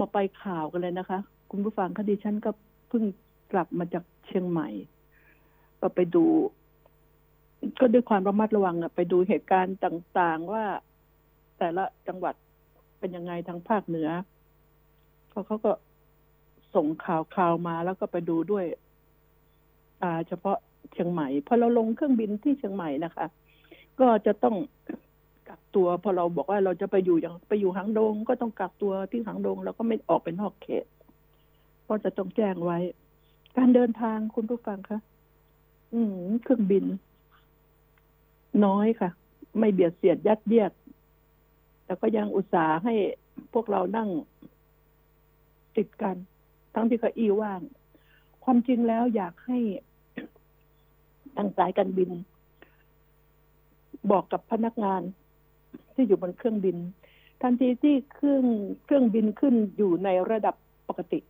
มาไปข่าวกันเลยนะคะ คุณผู้ฟังคดีฉันก็เพิ่งกลับมาจากเชียงใหม่ ก็ไปดู ก็ด้วยความระมัดระวังอะไปดูเหตุการณ์ต่างๆว่าแต่ละจังหวัดเป็นยังไงทางภาคเหนือเขาเขาก็ส่งข่าวข่าวมาแล้วก็ไปดูด้วย อ่า เฉพาะเชียงใหม่พอเราลงเครื่องบินที่เชียงใหม่นะคะ ก็จะต้อง กักตัว พอเราบอกว่าเราจะไปอยู่อย่างไปอยู่หางดง ก็ต้องกักตัวที่หางดงเราก็ไม่ออกเป็นนอกเขตเพราะจะต้องแจ้งไว้ การเดินทางคุณผู้ฟังคะอืมเครื่องบิน น้อยค่ะ ไม่เบียดเสียดยัดเยียดแต่ก็ยังอุตส่าห์ให้พวกเรานั่งติดกัน ทั้งที่เก็อีว่าง ความจริงแล้วอยากให้ทางสายการบิน บอกกับพนักงาน ที่อยู่บนเครื่องบิน ทันทีที่เครื่องเครื่องบินขึ้นอยู่ในระดับปกติ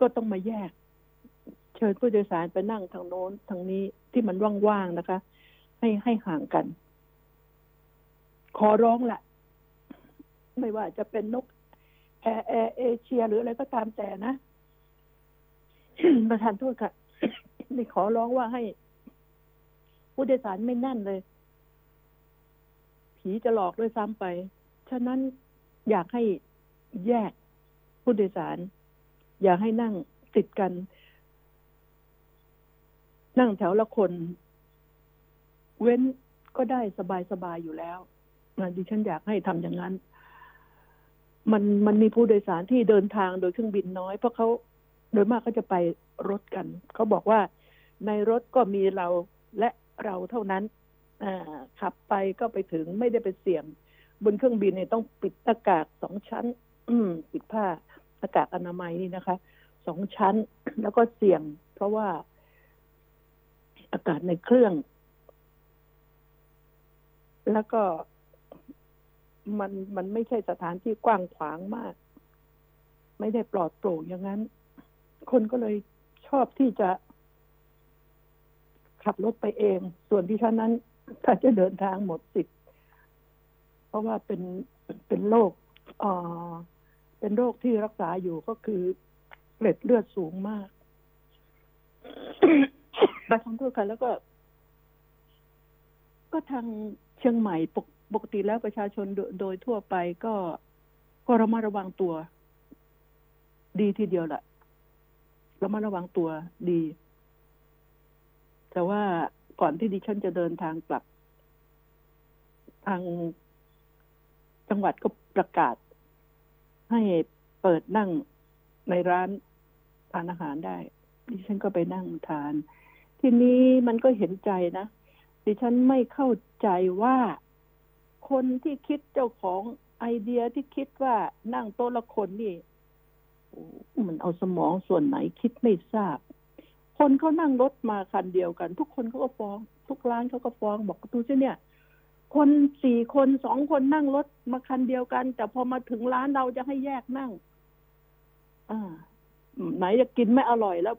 ก็ต้องมาแยก เชิญผู้โดยสารไปนั่งทางโน้นทางนี้ที่มันว่างๆนะคะ ให้ให้ห่างกัน ขอร้องแหละไม่ว่าจะเป็นนกแอร์แอร์เอเชียหรืออะไรก็ตามแต่นะประธานโทษค่ะนี่ขอร้องว่าให้ผู้โดยสารไม่แน่นเลย ผีจะหลอกด้วยซ้ำไป ฉะนั้นอยากให้แยกผู้โดยสาร อย่าให้นั่งติดกัน นั่งแถวละคน เว้นก็ได้สบายๆอยู่แล้วดิฉันอยากให้ทำอย่างนั้น มันมันมีผู้โดยสารที่เดินทางโดยเครื่องบินน้อย เพราะเขาโดยมากเขาจะไปรถกัน เขาบอกว่าในรถก็มีเราและเราเท่านั้น ขับไปก็ไปถึงไม่ได้ไปเสี่ยง บนเครื่องบินเนี่ยต้องปิดหน้ากากสองชั้นปิดผ้าหน้ากากอนามัยนี่นะคะสองชั้นแล้วก็เสี่ยง เพราะว่าอากาศในเครื่อง แล้วก็มันมันไม่ใช่สถานที่กว้างขวางมาก ไม่ได้ปลอดโปร่งอย่างนั้น คนก็เลยชอบที่จะขับรถไปเอง ส่วนที่ฉันนั้น ถ้าจะเดินทางหมดสิทธิ์เพราะว่าเป็นเป็นโรคเอ่อเป็นโรคที่รักษาอยู่ก็คือเกล็ดเลือดสูงมากประทังทั่วกันแล้วก็ ก็ทางเชียงใหม่ปกปกติแล้วประชาชนโดยทั่วไปก็ก็ระมัดระวังตัว ดีทีเดียวแหละระมัดระวังตัวดี แต่ว่า ก่อนที่ดิฉันจะเดินทางกลับ ทางจังหวัดก็ประกาศ ให้เปิดนั่งในร้านทานอาหารได้ ดิฉันก็ไปนั่งทาน ทีนี้มันก็เห็นใจนะดิฉันไม่เข้าใจว่าคนที่คิดเจ้าของไอเดียที่คิดว่านั่งโต๊ะละคนนี่มันเอาสมองส่วนไหนคิดไม่ทราบ คนเขานั่งรถมาคันเดียวกัน ทุกคนเขาก็ฟ้อง ทุกร้านเขาก็ฟ้องบอกดูสิเนี่ย คนสี่คนสองคนนั่งรถมาคันเดียวกัน แต่พอมาถึงร้านเราจะให้แยกนั่ง อ่า ไหนจะกินไม่อร่อยแล้ว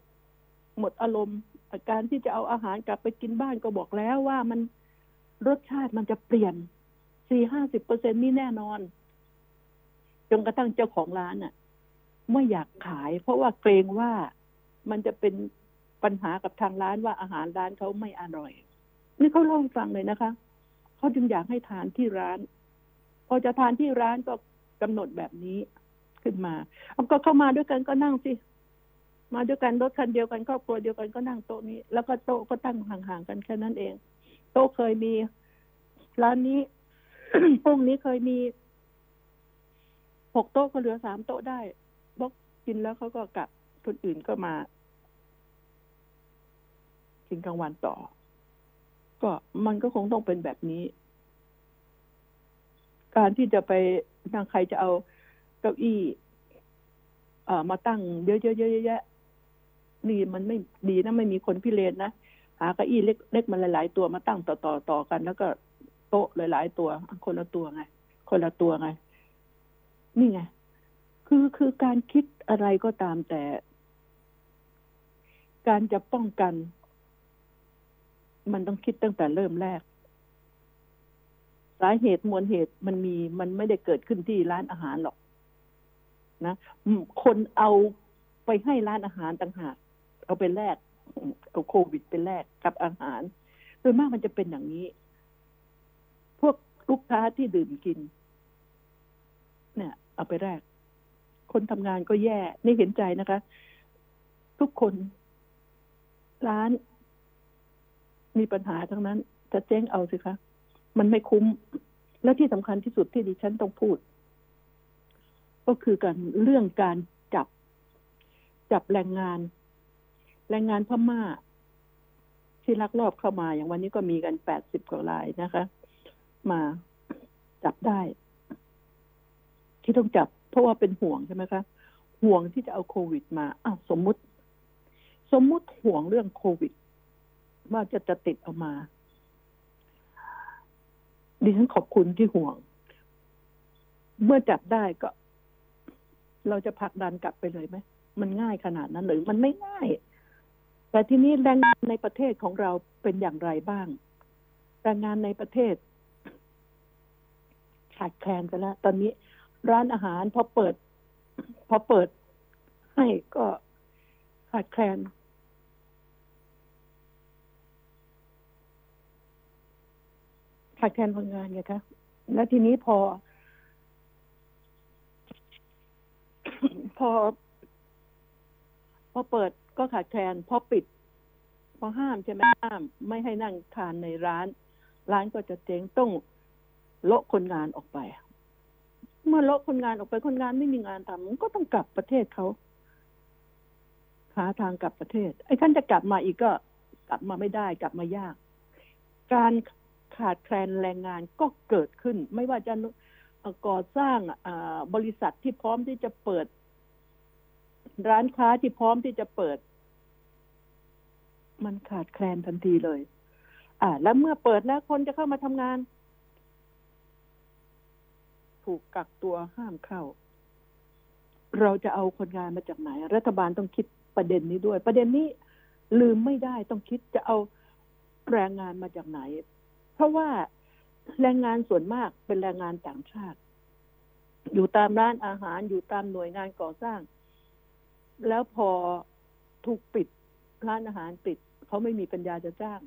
หมดอารมณ์อาการที่จะเอาอาหารกลับไปกินบ้านก็บอกแล้วว่ามันรสชาติมันจะเปลี่ยนสี่ห้าสิบเปอร์เซ็นนี่แน่นอน จนกระทั่งเจ้าของร้านอะ ไม่อยากขาย เพราะว่าเกรงว่ามันจะเป็น ปัญหากับทางร้านว่าอาหารร้านเขาไม่อร่อย นี่เขาเล่าฟังเลยนะคะเขาจึงอยากให้ทานที่ร้าน พอจะทานที่ร้านก็กำหนดแบบนี้ขึ้นมาเอาก็เข้ามาด้วยกันก็นั่งสิมาด้วยกันรถคันเดียวกันครอบครัวเดียวกันก็นั่งโต๊ะนี้ แล้วก็โต๊ะก็ตั้งห่างๆกันแค่นั้นเอง โต๊ะเคยมี ร้านนี้พรุ่งนี้เคยมีหกโต๊ะก็เหลือสามโต๊ะได้บอกกินแล้วเขาก็กลับคนอื่นก็มา กินกลางวันต่อ ก็มันก็คงต้องเป็นแบบนี้ การที่จะไปทางใครจะเอาเก้าอี้เอ่อมาตั้งเยอะๆๆๆนี่มันไม่ดีนะไม่มีคนพิเรนนะหาเก้าอี้เล็กๆมันหลายๆตัวมาตั้งต่อๆต่อกัน แล้วก็โต๊ะหลายๆตัว คนละตัวไง คนละตัวไง นี่ไง คือคือการคิดอะไรก็ตามแต่ การจะป้องกัน มันต้องคิดตั้งแต่เริ่มแรก สาเหตุมวลเหตุมันมีมันไม่ได้เกิดขึ้นที่ร้านอาหารหรอกนะคนเอาไปให้ร้านอาหารต่างหากเอาไปแลกเอาโควิดไปแลกกับอาหาร โดยมากมันจะเป็นอย่างนี้ พวกลูกค้าที่ดื่มกิน เนี่ย เอาไปแลกคนทำงานก็แย่ นี่เห็นใจนะคะ ทุกคน ร้าน มีปัญหาทั้งนั้น จะเจ๊งเอาสิคะ มันไม่คุ้ม และที่สำคัญที่สุดที่ดิฉันต้องพูด ก็คือการเรื่องการจับ จับแรงงาน แรงงานพม่า ที่ลักลอบเข้ามา อย่างวันนี้ก็มีกันแปดสิบกว่ารายนะคะ มาจับได้ ที่ต้องจับ เพราะว่าเป็นห่วงใช่ไหมคะห่วงที่จะเอาโควิดมาอ้าวสมมุติ สมมุติห่วงเรื่องโควิด ว่าจะจะติดออกมา ดิฉันขอบคุณที่ห่วง เมื่อจับได้ก็ เราจะผลักดันกลับไปเลยไหมมันง่ายขนาดนั้นหรือมันไม่ง่าย แต่ทีนี้แรงงานในประเทศของเราเป็นอย่างไรบ้างแรงงานในประเทศขาดแคลนไปแล้วตอนนี้ร้านอาหารพอเปิด พอเปิดให้ก็ขาดแคลน ขาดแคลนพลังงานไงคะแล้วทีนี้พอ พอ พอเปิดก็ขาดแคลนพอปิด พอห้ามใช่ไหมห้าม ไม่ให้นั่งทานในร้าน ร้านก็จะเจ๊งต้องโลาะคนงานออกไปเมื่อโลาะคนงานออกไปคนงานไม่มีงานทำมันก็ต้องกลับประเทศเขาหาทางกลับประเทศ ไอ้ท่านจะกลับมาอีกก็ กลับมาไม่ได้ กลับมายาก การ ขาดแคลนแรงงานก็เกิดขึ้น ไม่ว่าจะก่อสร้างบริษัทที่พร้อมที่จะเปิด ร้านค้าที่พร้อมที่จะเปิด มันขาดแคลนทันทีเลย อ่า แล้วเมื่อเปิดแล้วคนจะเข้ามาทำงาน ถูกกักตัวห้ามเข้า เราจะเอาคนงานมาจากไหน รัฐบาลต้องคิดประเด็นนี้ด้วย ประเด็นนี้ลืมไม่ได้ต้องคิดจะเอาแรงงานมาจากไหน เพราะว่าแรงงานส่วนมากเป็นแรงงานต่างชาติ อยู่ตามร้านอาหารอยู่ตามหน่วยงานก่อสร้าง แล้วพอถูกปิดร้านอาหารปิดเขาไม่มีปัญญาจะจ้าง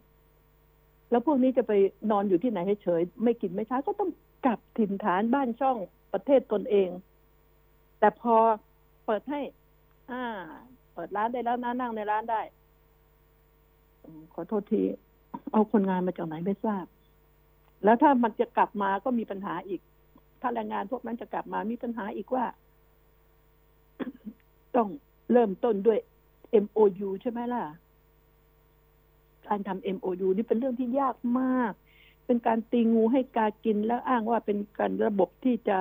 แล้วพวกนี้จะไปนอนอยู่ที่ไหนให้เฉย ไม่กินไม่ช้าก็ต้องกลับถิ่นฐานบ้านช่องประเทศตนเอง แต่พอเปิดให้ อ่า เปิดร้านได้แล้วนะนั่งในร้านได้ขอโทษที เอาคนงานมาจากไหนไม่ทราบ แล้วถ้ามันจะกลับมาก็มีปัญหาอีก ถ้าแรงงานพวกนั้นจะกลับมามีปัญหาอีกว่า ต้องเริ่มต้นด้วย MOU ใช่ไหมล่ะ การทำ MOU นี่เป็นเรื่องที่ยากมาก เป็นการตีงูให้กากินแล้วอ้างว่าเป็นการระบบที่จะ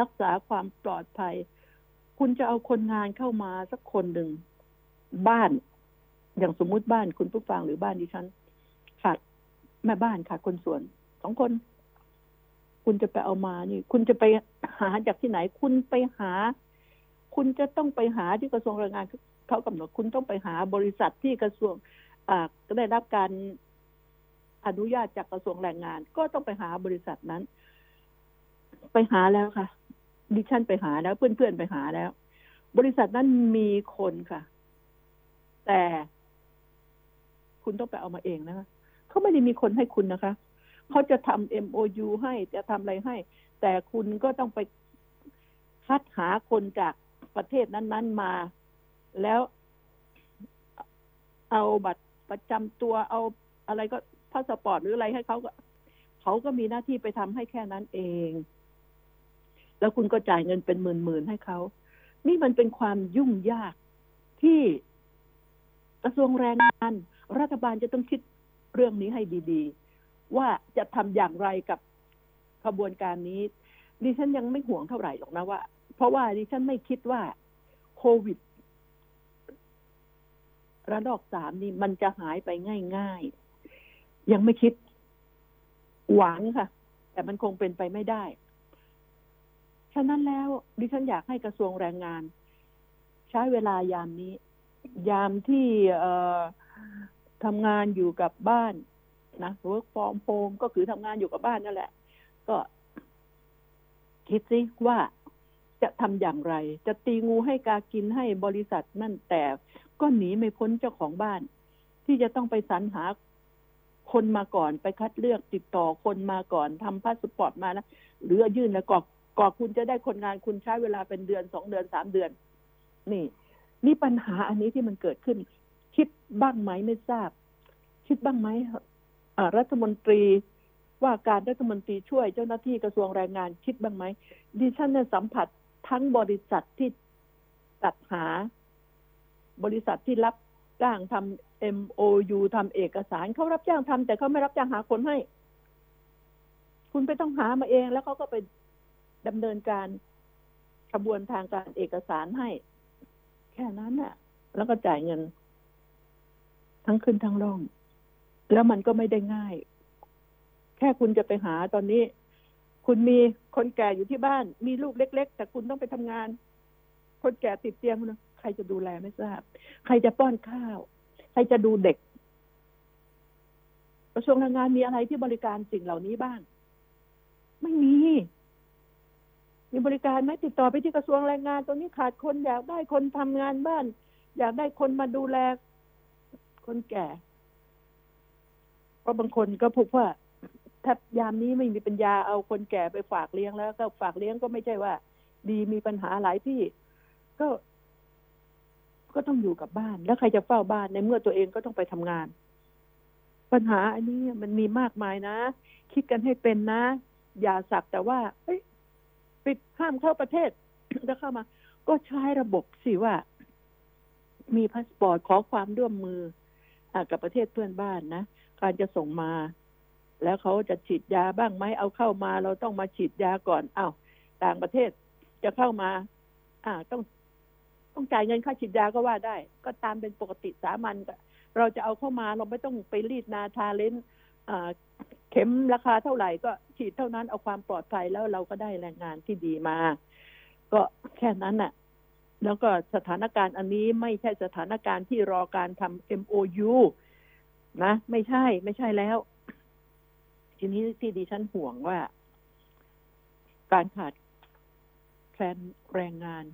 รักษาความปลอดภัย คุณจะเอาคนงานเข้ามาสักคนหนึ่งบ้าน อย่างสมมุติบ้านคุณผู้ฟังหรือบ้านดิฉัน แม่บ้านค่ะ คนส่วนสองคน คุณจะไปเอามานี่ คุณจะไปหาจากที่ไหน คุณไปหา คุณจะต้องไปหาที่กระทรวงแรงงานเขากำหนดคุณต้องไปหาบริษัทที่กระทรวงอ่าก็ได้รับการอนุญาตจากกระทรวงแรงงาน ก็ต้องไปหาบริษัทนั้น ไปหาแล้วค่ะ ดิฉันไปหาแล้ว เพื่อนๆไปหาแล้ว บริษัทนั้นมีคนค่ะ แต่คุณต้องไปเอามาเองนะคะ เขาไม่ได้มีคนให้คุณนะคะเขาจะทำ MOU ให้จะทำอะไรให้ แต่คุณก็ต้องไปคัดหาคนจากประเทศนั้นๆมา แล้วเอาบัตรประจำตัวเอาอะไรก็พาสปอร์ตหรืออะไรให้เขาก็เขาก็มีหน้าที่ไปทำให้แค่นั้นเอง แล้วคุณก็จ่ายเงินเป็นหมื่นๆให้เขา นี่มันเป็นความยุ่งยากที่กระทรวงแรงงาน รัฐบาลจะต้องคิด เรื่องนี้ให้ดีๆ ว่าจะทำอย่างไรกับขบวนการนี้ ดิฉันยังไม่ห่วงเท่าไหร่หรอกนะว่า เพราะว่าดิฉันไม่คิดว่าโควิด ระลอกสามนี่มันจะหายไปง่ายๆ ยังไม่คิดหวังค่ะ แต่มันคงเป็นไปไม่ได้ ฉะนั้นแล้วดิฉันอยากให้กระทรวงแรงงาน ใช้เวลายามนี้ ยามที่เทำงานอยู่กับบ้านนะ work from home ก็คือทำงานอยู่กับบ้านนั่นแหละ ก็คิดซิว่าจะทำอย่างไร จะตีงูให้กากินให้บริษัทนั่นแต่ก็หนีไม่พ้นเจ้าของบ้าน ที่จะต้องไปสรรหาคนมาก่อนไปคัดเลือกติดต่อคนมาก่อนทำพาสปอร์ตมานะหรือยื่นแล้วกว่าคุณจะได้คนงานคุณใช้เวลาเป็นเดือนสองเดือนสามเดือน นี่ นี่ปัญหาอันนี้ที่มันเกิดขึ้น คิดบ้างไหมไม่ทราบ คิดบ้างไหมรัฐมนตรีว่าการรัฐมนตรีช่วยเจ้าหน้าที่กระทรวงแรงงานคิดบ้างไหมดิฉันเนี่ยสัมผัสทั้งบริษัทที่จัดหา บริษัทที่รับจ้างทำ MOU ทำเอกสารเขารับจ้างทำแต่เขาไม่รับจ้างหาคนให้ คุณไปต้องหามาเองแล้วเขาก็ไปดำเนินการกระบวนทางการเอกสารให้ แค่นั้นน่ะ แล้วก็จ่ายเงิน ทั้งขึ้นทั้งล่อง แล้วมันก็ไม่ได้ง่าย แค่คุณจะไปหาตอนนี้ คุณมีคนแก่อยู่ที่บ้าน มีลูกเล็ก ๆ แต่คุณต้องไปทำงาน คนแก่ติดเตียงนะใครจะดูแลไม่ทราบ ใครจะป้อนข้าว ใครจะดูเด็กกระทรวงแรงงานมีอะไรที่บริการสิ่งเหล่านี้บ้าง ไม่มี มีบริการไหมติดต่อไปที่กระทรวงแรงงานตรงนี้ขาดคนอยากได้คนทำงานบ้าน อยากได้คนมาดูแล คนแก่เพราะบางคนก็พบว่าถ้ายามนี้ไม่มีปัญญาเอาคนแก่ไปฝากเลี้ยงแล้ว ก็ฝากเลี้ยงก็ไม่ใช่ว่า ดีมีปัญหาหลายที่ ก็ ก็ต้องอยู่กับบ้าน แล้วใครจะเฝ้าบ้านในเมื่อตัวเองก็ต้องไปทำงาน ปัญหาอันนี้มันมีมากมายนะ คิดกันให้เป็นนะ อย่าสักแต่ว่าเฮ้ยปิดห้ามเข้าประเทศจะเข้ามา ก็ใช้ระบบสิว่า มีพาสปอร์ตขอความร่วมมือ กับประเทศเพื่อนบ้านนะการจะส่งมา แล้วเขาจะฉีดยาบ้างไหมเอาเข้ามา เราต้องมาฉีดยาก่อนอ้าวต่างประเทศจะเข้ามา อ่าต้องต้องจ่ายเงินค่าฉีดยาก็ว่าได้ ก็ตามเป็นปกติสามัญเราจะเอาเข้ามาเราไม่ต้องไปรีดนาทาเร้นเข็มราคาเท่าไหร่ก็ฉีดเท่านั้นเอาความปลอดภัยแล้วเราก็ได้แรงงานที่ดีมา ก็แค่นั้นน่ะ แล้วก็สถานการณ์อันนี้ไม่ใช่สถานการณ์ที่รอการทำ MOU นะ ไม่ใช่ไม่ใช่แล้ว ทีนี้ที่ดิฉันห่วงว่า การขาดแคลนแรงงาน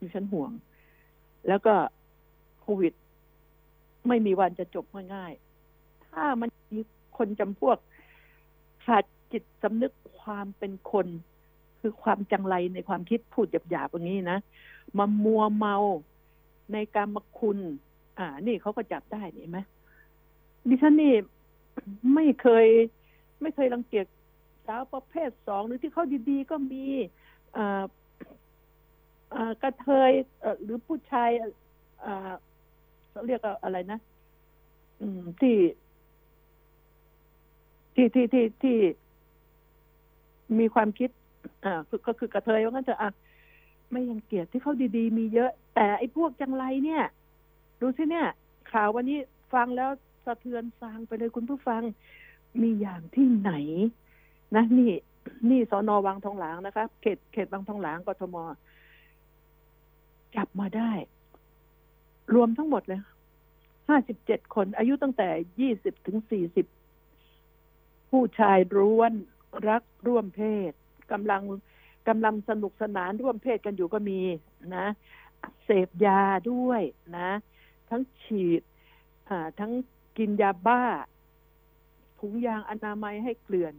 ดิฉันห่วง แล้วก็โควิด ไม่มีวันจะจบง่ายๆถ้ามันมีคนจำพวกขาดจิตสำนึกความเป็นคน คือความจังไรในความคิดพูดหยาบๆอย่างนี้นะมามัวเมาในการมาคุณ อ่า นี่เขาก็จับได้เห็นไหมดิฉันนี่ไม่เคย ไม่เคยรังเกียจสาวประเภทสองหรือที่เขาดีๆก็มีอ่ากระเทยหรือผู้ชายเขาเรียกอะไรนะอืมที่ที่ที่ที่ที่มีความคิด อ่าก็คือกระเทยว่างั้นเถอะอะไม่ยังเกียดที่เขาดีๆ มีเยอะ แต่ไอ้พวกจังไรเนี่ย ดูสิเนี่ย ข่าววันนี้ฟังแล้วสะเทือนซางไปเลยคุณผู้ฟัง มีอย่างที่ไหน นะนี่นี่สอนอวังทองหลางนะคะ เขตเขตวังทองหลางกทมจับมาได้ รวมทั้งหมดเลยห้าสิบเจ็ดคน อายุตั้งแต่ยี่สิบถึงสี่สิบผู้ชายร้วนรักร่วมเพศ กำลังกำลังสนุกสนานร่วมเพศกันอยู่ก็มีนะ เสพยาด้วยนะ ทั้งฉีดทั้งกินยาบ้า ถุงยางอนามัยให้เกลื่อน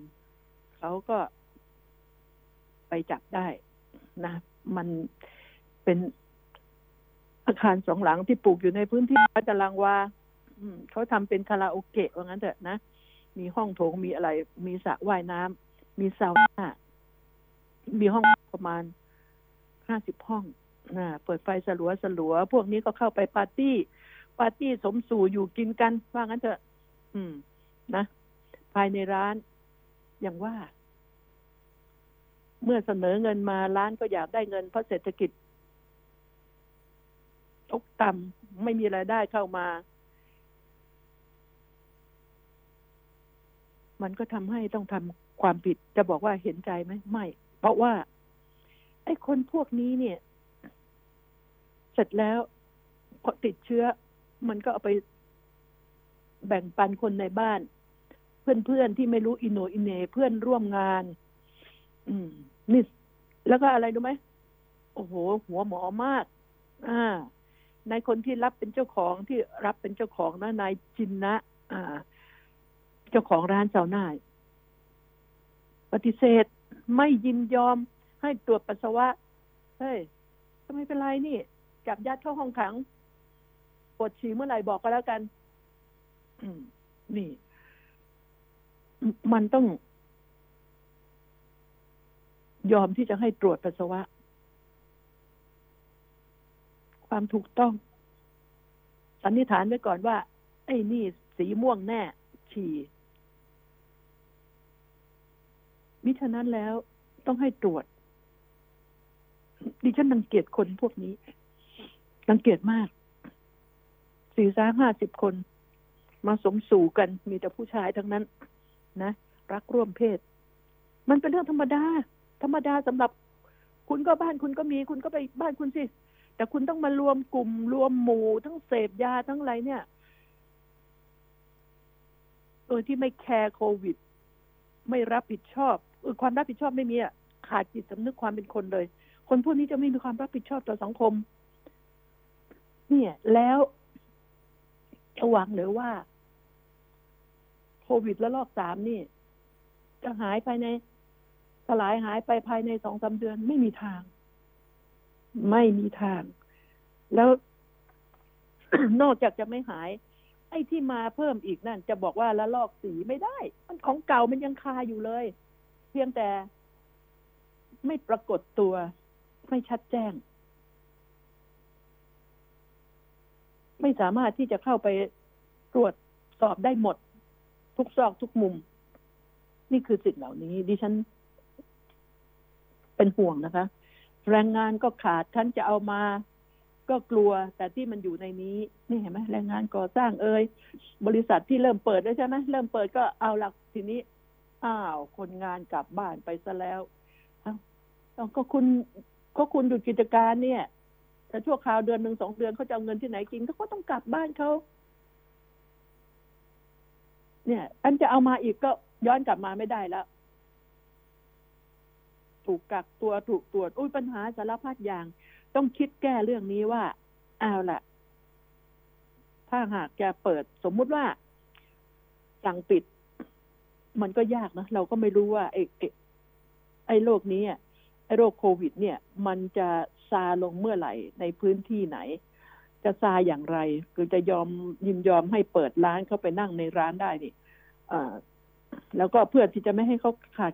เขาก็ไปจับได้นะ มันเป็นอาคารสองหลังที่ปลูกอยู่ในพื้นที่วัดตารางวาเขาทำเป็นคาราโอเกะว่างั้นเถอะนะ มีห้องโถงมีอะไร มีสระว่ายน้ำมีซาวน่า มีห้องประมาณห้าสิบห้องนะเปิดไฟสลัวสลัว พวกนี้ก็เข้าไปปาร์ตี้ ปาร์ตี้สมสู่อยู่กินกันว่างั้นเถอะ อืม นะ ภายในร้าน อย่างว่า เมื่อเสนอเงินมาร้านก็อยากได้เงินเพราะเศรษฐกิจตกต่ำไม่มีรายได้เข้ามา มันก็ทำให้ต้องทำความผิด จะบอกว่าเห็นใจไหมไม่ เพราะว่า ไอ้คนพวกนี้เนี่ย เสร็จแล้วพอติดเชื้อ มันก็เอาไปแบ่งปันคนในบ้าน เพื่อนๆที่ไม่รู้อินโนอินเนเพื่อนร่วมงาน อืมนี่แล้วก็อะไรรู้ไหมโอ้โห หัวหมอมาก อ่าในคนที่รับเป็นเจ้าของที่รับเป็นเจ้าของนะนายจินนะอ่า เจ้าของร้านเซาหน่าปฏิเสธ ไม่ยินยอมให้ตรวจปัสสาวะ เฮ้ยก็ไม่เป็นไรนี่จับยัดเข้าห้องขังปวดฉี่เมื่อไหร่บอกก็แล้วกันนี่ มันต้อง ยอมที่จะให้ตรวจปัสสาวะ ความถูกต้อง สันนิษฐานไว้ก่อนว่า ไอ้นี่สีม่วงแน่ ฉี่ มิฉะนั้นแล้วต้องให้ตรวจ ดิฉันรังเกียจคนพวกนี้รังเกียจมาก สี่สาห้าสิบคน มาสมสู่กัน มีแต่ผู้ชายทั้งนั้น นะ รักร่วมเพศ มันเป็นเรื่องธรรมดา ธรรมดาสำหรับคุณก็บ้านคุณก็มี คุณก็ไปบ้านคุณสิ แต่คุณต้องมารวมกลุ่ม รวมหมู่ทั้งเสพยาทั้งอะไรเนี่ยโดยที่ไม่แคร์โควิด ไม่รับผิดชอบ ความรับผิดชอบไม่มีอะขาดจิตสำนึกความเป็นคนเลย คนพวกนี้จะไม่มีความรับผิดชอบต่อสังคม เนี่ย แล้วจะหวังหรือว่าโควิดและลอกสามนี่ จะหายภายในสลายหายไปภายในสองสาเดือนไม่มีทาง ไม่มีทาง แล้วนอกจากจะไม่หาย ไอ้ที่มาเพิ่มอีกนั่น จะบอกว่าละลอกสีไม่ได้ มันของเก่ามันยังคาอยู่เลย เพียงแต่ไม่ปรากฏตัว ไม่ชัดแจ้ง ไม่สามารถที่จะเข้าไปตรวจสอบได้หมด ทุกซอกทุกมุม นี่คือสิ่งเหล่านี้ ดิฉัน เป็นห่วงนะคะ แรงงานก็ขาดท่านจะเอามาก็กลัวแต่ที่มันอยู่ในนี้ นี่เห็นไหมแรงงานก่อสร้างเอ่ยบริษัทที่เริ่มเปิดแล้วใช่ไหมเริ่มเปิดก็เอาหลักทีนี้ อ้าวคนงานกลับบ้านไปซะแล้วอ้าวก็คุณก็คุณหยุดกิจการเนี่ยแต่ชั่วคราวเดือนหนึ่งสองเดือนเขาจะเอาเงินที่ไหนกินเขาก็ต้องกลับบ้านเขาเนี่ย อันจะเอามาอีกก็ย้อนกลับมาไม่ได้แล้ว ถูกกักตัวถูกตรวจอุ้ยปัญหาสารพัดอย่าง ต้องคิดแก้เรื่องนี้ว่าเอาล่ะ ถ้าหากจะเปิด สมมุติว่าสั่งปิด มันก็ยากนะ เราก็ไม่รู้ว่าไอ้ไอ้ไอ้โรคนี้ไอ้โรคโควิด เนี่ย มันจะซาลงเมื่อไหร่ในพื้นที่ไหน จะซาอย่างไร คือจะยอมยินยอมให้เปิดร้านเข้าไปนั่งในร้านได้นี่แล้วก็เพื่อที่จะไม่ให้เขาขาด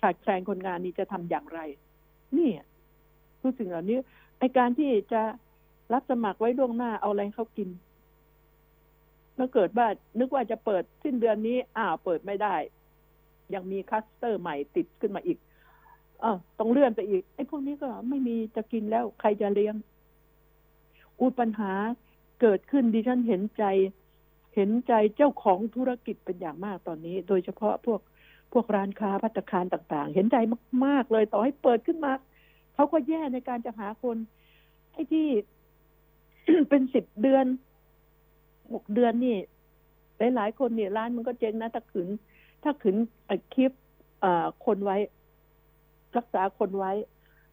ขาดแคลนคนงานนี้จะทำอย่างไร นี่คือสิ่งเหล่านี้ไอการที่จะรับสมัครไว้ล่วงหน้าเอาอะไรเขากิน แล้วเกิดว่านึกว่าจะเปิดสิ้นเดือนนี้ อ้าวเปิดไม่ได้ ยังมีคัสเตอร์ใหม่ติดขึ้นมาอีกออต้องเลื่อนไปอีกไอ้พวกนี้ก็ไม่มีจะกินแล้วใครจะเลี้ยงอุปัญหาเกิดขึ้นดิฉันเห็นใจ เห็นใจเจ้าของธุรกิจเป็นอย่างมากตอนนี้ โดยเฉพาะพวกพวกร้านค้าพัตคารต่างๆ เห็นใจมาก ๆ เลยต่อให้เปิดขึ้นมาเขาก็แย่ในการจะหาคนไอ้ที่เป็นสิบเดือน หกเดือนนี่หลายๆคนเนี่ยร้านมันก็เจ๊งนะถ้าขืนถ้าขืนคลิปคนไว้ รักษาคนไว้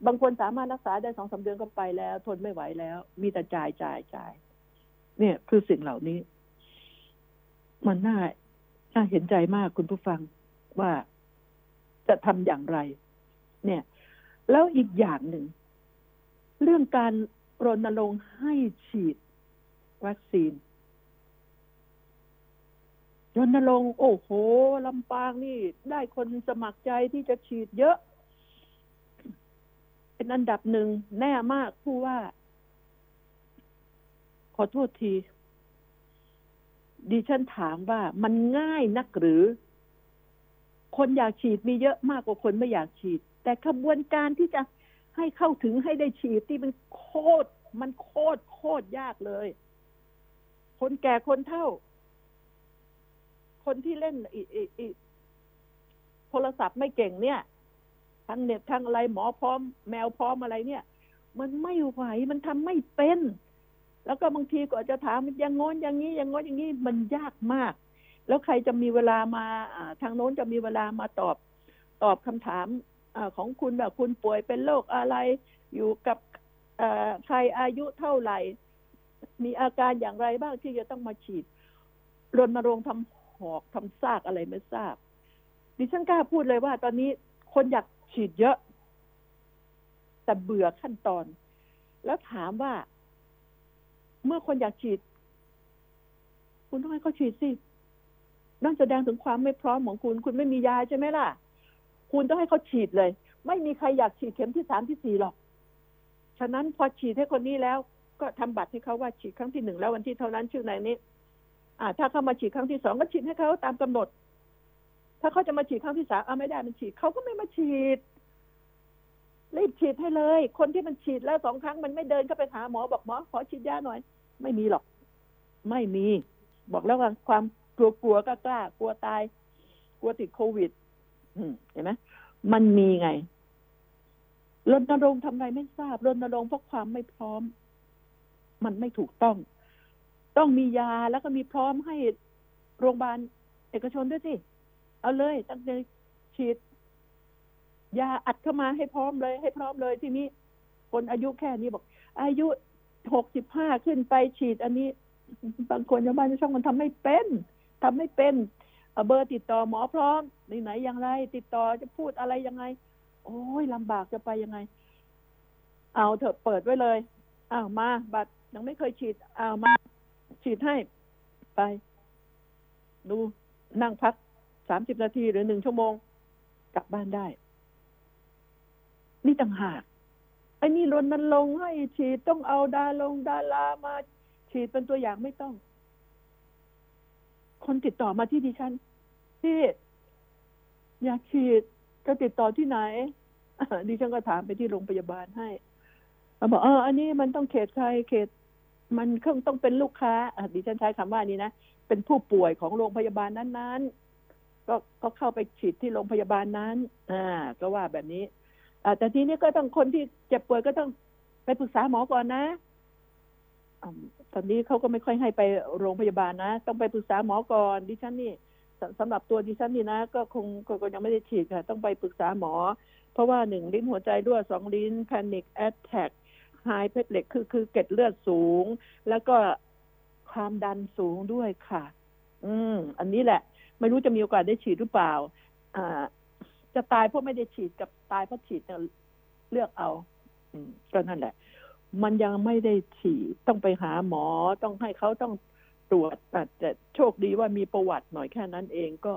บางคนสามารถรักษาได้สองสาเดือนก็ไปแล้ว ทนไม่ไหวแล้ว มีแต่จ่ายจ่ายจ่าย เนี่ยคือสิ่งเหล่านี้ มันน่าน่าเห็นใจมากคุณผู้ฟังว่าจะทำอย่างไร เนี่ย แล้วอีกอย่างหนึ่ง เรื่องการรณรงค์ให้ฉีดวัคซีน รณรงค์โอ้โหลำปางนี่ ได้คนสมัครใจที่จะฉีดเยอะ เป็นอันดับหนึ่งแน่มากผู้ว่า ขอโทษที ดิฉันถามว่ามันง่ายนักหรือ คนอยากฉีดมีเยอะมากกว่าคนไม่อยากฉีด แต่ขบวนการที่จะให้เข้าถึงให้ได้ฉีดที่มันโคตรมันโคตรโคตรยากเลย คนแก่คนเท่า คนที่เล่นอีอีโทรศัพท์ไม่เก่งเนี่ยทั้งเน็ตทั้งอะไรหมอพร้อม แมวพร้อมอะไรเนี่ย มันไม่ไหวมันทำไม่เป็น แล้วก็บางทีก็จะถามย่างงอนอย่างนี้ย่างงอนอย่างนี้มันยากมาก แล้วใครจะมีเวลามาทางโน้นจะมีเวลามาตอบ ตอบคำถามอของคุณแบบคุณป่วยเป็นโรคอะไร อยู่กับใครอายุเท่าไหร่ มีอาการอย่างไรบ้างที่จะต้องมาฉีดรณรงค์ทำ หอกทำซากอะไรไม่ทราบ ดิฉันกล้าพูดเลยว่า ตอนนี้คนอยากฉีดเยอะ แต่เบื่อขั้นตอน แล้วถามว่า เมื่อคนอยากฉีด คุณต้องให้เขาฉีดสินั่นแสดงถึงความไม่พร้อมของคุณ คุณไม่มียาใช่ไหมล่ะ คุณต้องให้เขาฉีดเลย ไม่มีใครอยากฉีดเข็มที่สามที่สี่หรอก ฉะนั้นพอฉีดให้คนนี้แล้ว ก็ทำบัตรให้เขาว่าฉีดครั้งที่หนึ่งแล้ววันที่เท่านั้นชื่อในนี้อ่ ถ้าเขามาฉีดครั้งที่สองก็ฉีดให้เขาตามกำหนด ถ้าเขาจะมาฉีดครั้งที่สามเอาไม่ได้มันฉีดเขาก็ไม่มาฉีดรีบฉีดให้เลย คนที่มันฉีดแล้วสองครั้งมันไม่เดินก็ไปหาหมอบอกหมอขอฉีดยาหน่อย ไม่มีหรอก ไม่มี บอกแล้วว่าความกลัวกลัวก็กล้ากลัวตาย กลัวติดโควิดเห็นไหมมันมีไงรณรงค์ทำไรไม่ทราบรณรงค์เพราะความไม่พร้อม มันไม่ถูกต้อง ต้องมียาแล้วก็มีพร้อมให้โรงพยาบาลเอกชนด้วยสิ เอาเลย ตั้งใจฉีด ยาอัดเข้ามาให้พร้อมเลย ให้พร้อมเลยทีนี้ คนอายุแค่นี้บอก อายุหกสิบห้าขึ้นไปฉีด อันนี้ บางคนชาวบ้านชาวช่องมันทำไม่เป็นทำไม่เป็นเบอร์ติดต่อหมอพร้อมไหนๆอย่างไร ติดต่อจะพูดอะไรยังไง โอ้ยลำบากจะไปยังไง เอาเถอะเปิดไว้เลยอ้าวมา บัตรยังไม่เคยฉีดอ้าวมา ฉีดให้ไป ดูนั่งพักสามสิบนาทีหรือหนึ่งชั่วโมง กลับบ้านได้ นี่ต่างหากไอ้นี่รณรงค์ให้ฉีดต้องเอาดาลงดารามา ฉีดเป็นตัวอย่างไม่ต้อง คนติดต่อมาที่ดิฉันที่อยากฉีดจะติดต่อที่ไหนดิฉันก็ถามไปที่โรงพยาบาลให้เขาบอกเอออันนี้มันต้องเขตใครเขต มันต้องเป็นลูกค้าดิฉันใช้คำว่านี้นะ เป็นผู้ป่วยของโรงพยาบาลนั้นๆ ก็ก็เข้าไปฉีดที่โรงพยาบาลนั้น อ่า ก็ว่าแบบนี้อ่าแต่ทีนี้ก็ต้องคนที่เจ็บป่วยก็ต้องไปปรึกษาหมอก่อนนะตอนนี้เขาก็ไม่ค่อยให้ไปโรงพยาบาลนะ ต้องไปปรึกษาหมอก่อนดิฉันนี่สำหรับตัวดิฉันนี่นะ ก็คงก็ยังไม่ได้ฉีดค่ะ ต้องไปปรึกษาหมอ เพราะว่าหนึ่งลิ้นหัวใจด้วยสองลิ้น panic attack high platelet คือคือเกล็ดเลือดสูง แล้วก็ความดันสูงด้วยค่ะ อืม อันนี้แหละ ไม่รู้จะมีโอกาสได้ฉีดหรือเปล่า อ่า จะตายเพราะไม่ได้ฉีดกับตายเพราะฉีดเลือกเอา อืม ก็นั่นแหละ มันยังไม่ได้ฉีดต้องไปหาหมอต้องให้เขาต้องตรวจแต่โชคดีว่ามีประวัติหน่อยแค่นั้นเองก็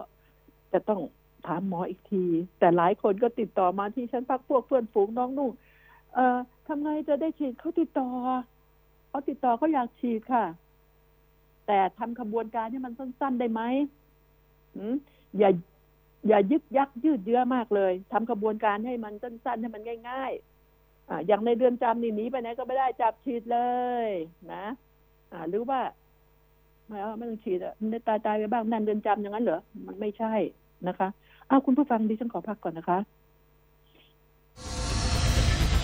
จะต้องถามหมออีกที แต่หลายคนก็ติดต่อมาที่ฉันพักพวกเพื่อนฝูงน้องนุ่ง เอ่อทำไงจะได้ฉีดเขาติดต่อเขาติดต่อเขาอยากฉีดค่ะ แต่ทำขบวนการให้มันสั้น ๆได้ไหมอย่า อย่ายึกยักยืดเยื้อมากเลยทำขบวนการให้มันสั้นๆให้มันง่าย ๆอ่าอย่างในเดือนจำนี่หนีไปไหนก็ไม่ได้จับฉีดเลย นะ อ่า หรือว่าไม่เอาไม่ต้องฉีดอะมันตายตายไปบ้างนั่นเดือนจำอย่างนั้นเหรอมันไม่ใช่นะคะอ้าวคุณผู้ฟังดิฉันขอพักก่อนนะคะ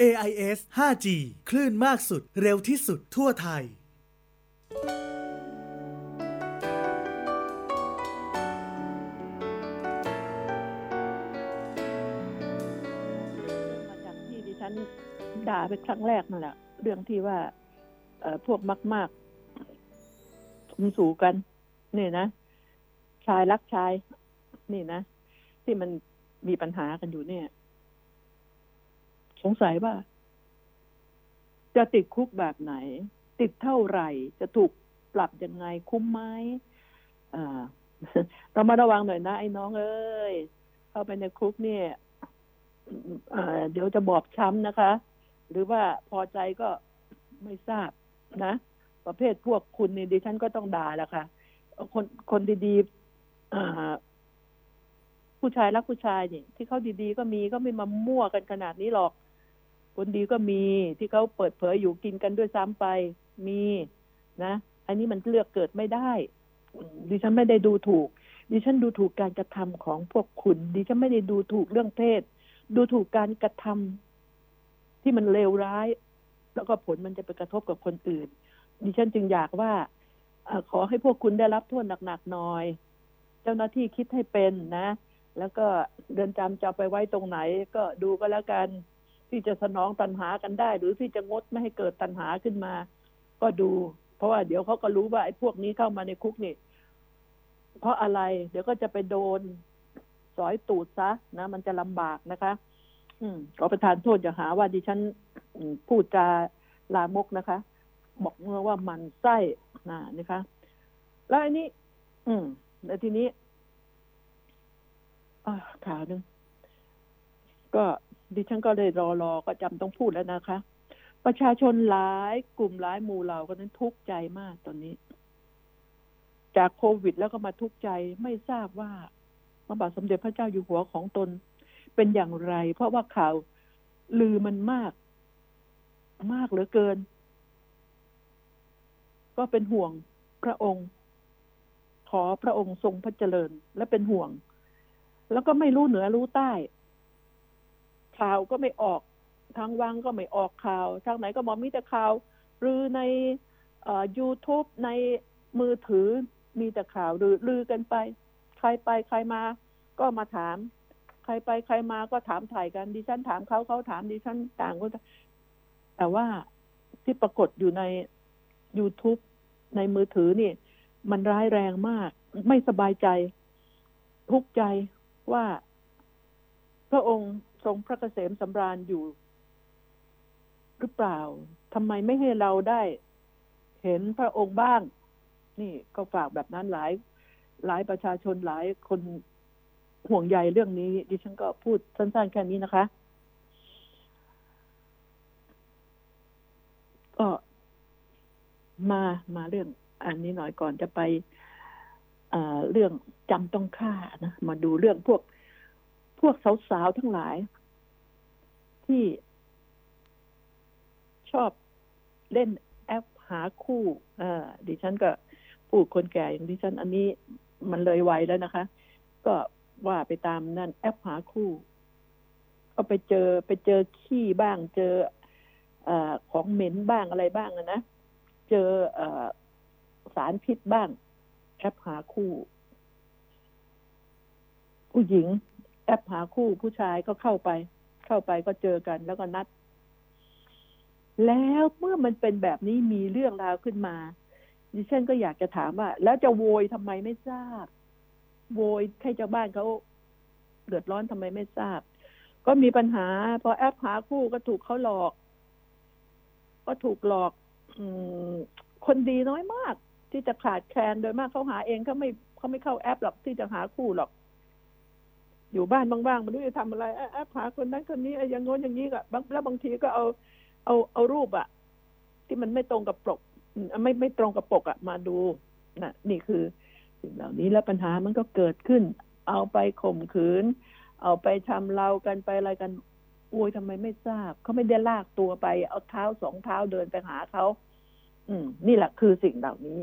AIS 5G คลื่นมากสุด เร็วที่สุดทั่วไทย มาจากที่ดิฉันด่าไปครั้งแรกนั่นแหละ เรื่องที่ว่าพวกมากๆสมสู่กัน นี่นะ ชายรักชาย นี่นะ ที่มันมีปัญหากันอยู่เนี่ย สงสัยว่า จะติดคุกแบบไหน ติดเท่าไหร่ จะถูกปรับยังไงคุ้มไหมเรามาระวังหน่อยนะไอ้น้องเอ้ยเข้าไปในคุกเนี่ยเดี๋ยวจะบอบช้ำนะคะ หรือว่าพอใจก็ไม่ทราบนะ ประเภทพวกคุณนี่ดิฉันก็ต้องด่าแหละค่ะ คนคนดีๆผู้ชายรักผู้ชายนี่ที่เขาดีๆก็มีก็ไม่มามั่วกันขนาดนี้หรอก คนดีก็มีที่เขาเปิดเผยอยู่กินกันด้วยซ้ำไปมีนะ อันนี้มันเลือกเกิดไม่ได้ ดิฉันไม่ได้ดูถูก ดิฉันดูถูกการกระทำของพวกคุณ ดิฉันไม่ได้ดูถูกเรื่องเพศ ดูถูกการกระทำที่มันเลวร้าย แล้วก็ผลมันจะไปกระทบกับคนอื่น ดิฉันจึงอยากว่าอขอให้พวกคุณได้รับโทษหนักๆหน่อย เจ้าหน้าที่คิดให้เป็นนะ แล้วก็เรือนจำจะเอาไปไว้ตรงไหน ก็ดูก็แล้วกัน ที่จะสนองตัณหากันได้ หรือที่จะงดไม่ให้เกิดตัณหาขึ้นมา ก็ดู เพราะว่าเดี๋ยวเขาก็รู้ว่าไอ้พวกนี้เข้ามาในคุกนี่ เพราะอะไร เดี๋ยวก็จะไปโดนสอยตูดซะนะมันจะลำบากนะคะ อืมขอประทานโทษอย่าหาว่าดิฉันพูดจาลามกนะคะ บอกเมื่อว่ามันไส้นะนะคะ แล้วอันนี้ อืมแล้วทีนี้อ่าข่าวหนึ่งก็ ดิฉันก็เลยรอรอก็จำต้องพูดแล้วนะคะ ประชาชนหลายกลุ่มหลายหมู่เหล่าก็นั้นทุกข์ใจมากตอนนี้ จากโควิดแล้วก็มาทุกข์ใจไม่ทราบว่าพระบาทสมเด็จพระเจ้าอยู่หัวของตนเป็นอย่างไร เพราะว่าข่าวลือมันมาก มากเหลือเกิน ก็เป็นห่วงพระองค์ ขอพระองค์ทรงพระเจริญ และเป็นห่วง แล้วก็ไม่รู้เหนือรู้ใต้ ข่าวก็ไม่ออก ทางวังก็ไม่ออกข่าว ทางไหนก็บอกมีแต่ข่าว หรือในเอ่อ YouTube ในมือถือมีแต่ข่าวหรือลือกันไป ใครไปใครมาก็มาถาม ใครไปใครมาก็ถามถ่ายกันดิฉันถามเขาเขาถามดิฉันต่างคนแต่ว่าที่ปรากฏอยู่ใน YouTube ในมือถือนี่ มันร้ายแรงมาก ไม่สบายใจ ทุกข์ใจว่า พระองค์ ทรงพระเกษมสำราญอยู่ หรือเปล่าทำไมไม่ให้เราได้ เห็นพระองค์บ้าง นี่ก็ฝากแบบนั้นหลาย หลายประชาชนหลายคนห่วงใยเรื่องนี้ ดิฉันก็พูดสั้นๆแค่นี้นะคะก็มามาเรื่องอันนี้หน่อยก่อนจะไปเอ่อเรื่องจำต้องฆ่านะ มาดูเรื่องพวก พวกสาวๆทั้งหลาย ที่ชอบเล่นแอปหาคู่อ่าดิฉันก็พูดคนแก่อย่างดิฉัน อันนี้มันเลยวัยแล้วนะคะ ก็ว่าไปตามนั่นแอปหาคู่ ก็ไปเจอไปเจอขี้บ้าง เจออของเหม็นบ้างอะไรบ้างนะเจออสารพิษบ้าง แอปหาคู่ ผู้หญิง แอปหาคู่ผู้ชายก็เข้าไป เข้าไปก็เจอกันแล้วก็นัด แล้วเมื่อมันเป็นแบบนี้มีเรื่องราวขึ้นมาดิฉันก็อยากจะถามว่า แล้วจะโวยทำไมไม่ทราบ โวยให้เจ้าบ้านเขาเดือดร้อนทำไมไม่ทราบ ก็มีปัญหา พอแอปหาคู่ก็ถูกเขาหลอก ก็ถูกหลอก อืคนดีน้อยมาก ที่จะขาดแคลนโดยมากเขาหาเองเขาไม่เขาไม่เข้าแอปหรอกที่จะหาคู่หรอก อยู่บ้านบ้างๆไมันรู้จะทำอะไรแอปหาคนนั้นคนนี้อ้อยังโน้นอย่างนี้ก็บแล้วบางทีก็เอาเอาเอารูปอะที่มันไม่ตรงกับปกไม่ไม่ตรงกับปกอะมาดูนะนี่คือสิ่งเหล่านี้แล้วปัญหามันก็เกิดขึ้น เอาไปข่มขืน เอาไปทำเรากันไปอะไรกันโอ้ยทำไมไม่ทราบเขาไม่ได้ลากตัวไป เอาเท้าสองเท้าเดินไปหาเขาอืม นี่แหละคือสิ่งเหล่านี้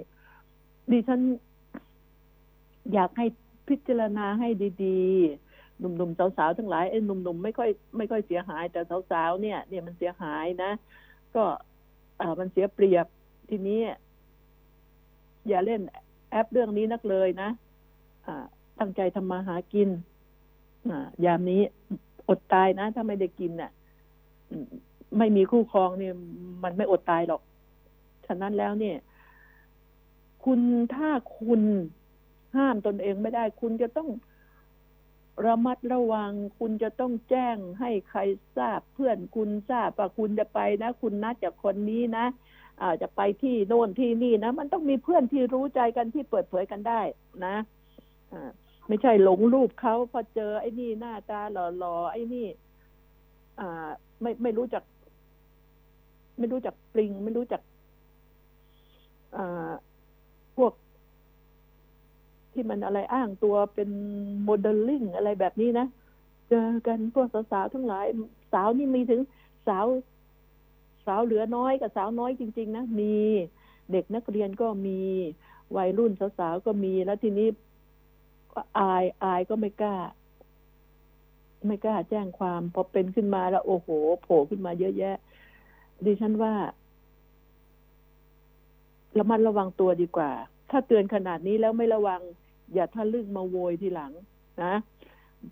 ดิฉัน อยากให้พิจารณาให้ดี ๆ หนุ่มๆสาวๆทั้งหลายเอ้หนุ่มๆไม่ค่อยไม่ค่อยเสียหาย แต่สาวๆเนี่ย เนี่ยมันเสียหายนะ ก็เอ่อมันเสียเปรียบทีนี้ อย่าเล่นแอปเรื่องนี้นักเลยนะอ่าตั้งใจทำมาหากินอ่ายามนี้อดตายนะ ถ้าไม่ได้กินน่ะไม่มีคู่ครองเนี่ย มันไม่อดตายหรอก ฉะนั้นแล้วเนี่ย คุณถ้าคุณห้ามตนเองไม่ได้ คุณจะต้อง ระมัดระวัง คุณจะต้องแจ้งให้ใครทราบเพื่อนคุณทราบว่าคุณจะไปนะ คุณนัดจากคนนี้นะอาจะไปที่โน่นที่นี่นะ มันต้องมีเพื่อนที่รู้ใจกันที่เปิดเผยกันได้นะอ่าไม่ใช่หลงรูปเขาพอเจอไอ้นี่หน้าตาหล่อๆไอ้นี่ อ่า ไม่ไม่รู้จัก ไม่รู้จักปริง ไม่รู้จัก อ่าพวก ที่มันอะไรอ้างตัวเป็นโมเดลลิ่งอะไรแบบนี้นะ เจอกันพวกสาวๆทั้งหลาย สาวนี่มีถึงสาวสาวเหลือน้อยกับสาวน้อยจริง ๆ นะ มีเด็กนักเรียนก็มีวัยรุ่นสาวๆก็มีแล้วทีนี้ก็อายอายก็ไม่กล้า ไม่กล้าแจ้งความพอเป็นขึ้นมาแล้ว โอ้โหโผล่ขึ้นมาเยอะแยะ ดิฉันว่าระมัดระวังตัวดีกว่า ถ้าเตือนขนาดนี้แล้วไม่ระวัง อย่าทะลึ่งมาโวยทีหลังนะ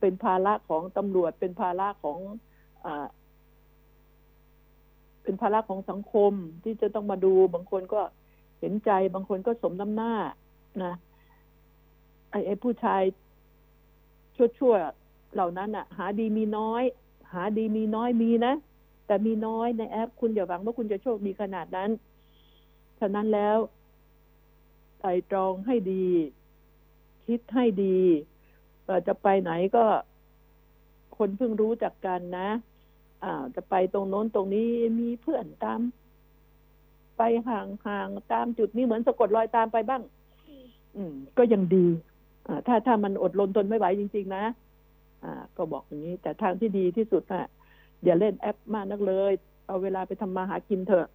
เป็นภาระของตำรวจ เป็นภาระของอเป็นภาระของสังคมที่จะต้องมาดู บางคนก็เห็นใจ บางคนก็สมน้ำหน้านะไอ้ไอ้ผู้ชายชั่วๆเหล่านั้นอะหาดีมีน้อย หาดีมีน้อยมีนะแต่มีน้อยในแอป คุณอย่าหวังว่าคุณจะโชคดีขนาดนั้น ฉะนั้นแล้วไตรตรองให้ดี คิดให้ดีเอ่อจะไปไหนก็คนเพิ่งรู้จักกันนะอ่าจะไปตรงโน้นตรงนี้มีเพื่อนตาม ไปห่างๆตามจุดนี้เหมือนสะกดรอยตามไปบ้าง อืม ก็ยังดีอ่าถ้าถ้ามันอดรนทนไม่ไหวจริง ๆ นะอ่า ก็บอกอย่างนี้ แต่ทางที่ดีที่สุดน่ะอย่าเล่นแอปมากนักเลย เอาเวลาไปทำมาหากินเถอะ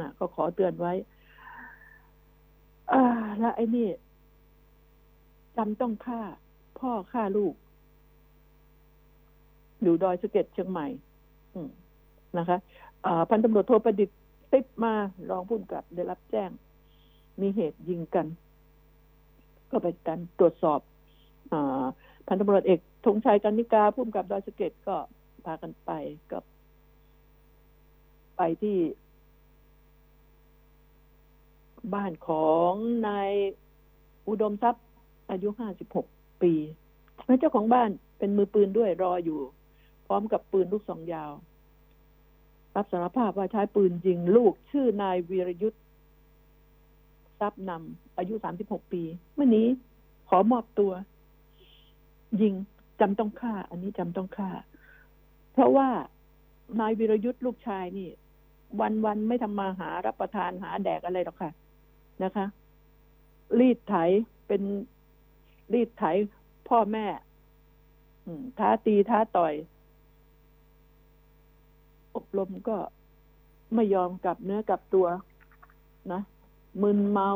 นะก็ขอเตือนไว้ อ่า แล้วไอ้นี่ จำต้องฆ่า พ่อฆ่าลูก อยู่ดอยสะเก็ดเชียงใหม่นะคะพันตำรวจโทประดิษฐ์ติบมารองผู้กับได้รับแจ้ง มีเหตุยิงกัน ก็เป็นการตรวจสอบอพันตำรวจเอกธงชัยกันนิกาผู้กำกับดอยสะเก็ดก็พากันไปกับ ไปที่ บ้านของนายอุดมทรัพย์ อายุห้าสิบหกปีและเจ้าของบ้านเป็นมือปืนด้วยรออยู่ พร้อมกับปืนลูกสองยาว รับสารภาพว่าใช้ปืนยิงลูกชื่อนายวีรยุทธ์ทรัพย์นำอายุสามสิบหกปี เมื่อนี้ขอมอบตัว ยิงจำต้องฆ่า อันนี้จำต้องฆ่า เพราะว่านายวีรยุทธ์ลูกชายนี่ วันวันๆไม่ทำมาหารับประทานหาแดกอะไรหรอกค่ะนะคะ รีดไถเป็น รีดไถพ่อแม่ท้าตีท้าต่อย อบรมก็ไม่ยอมกลับเนื้อกลับตัว นะมึนเมา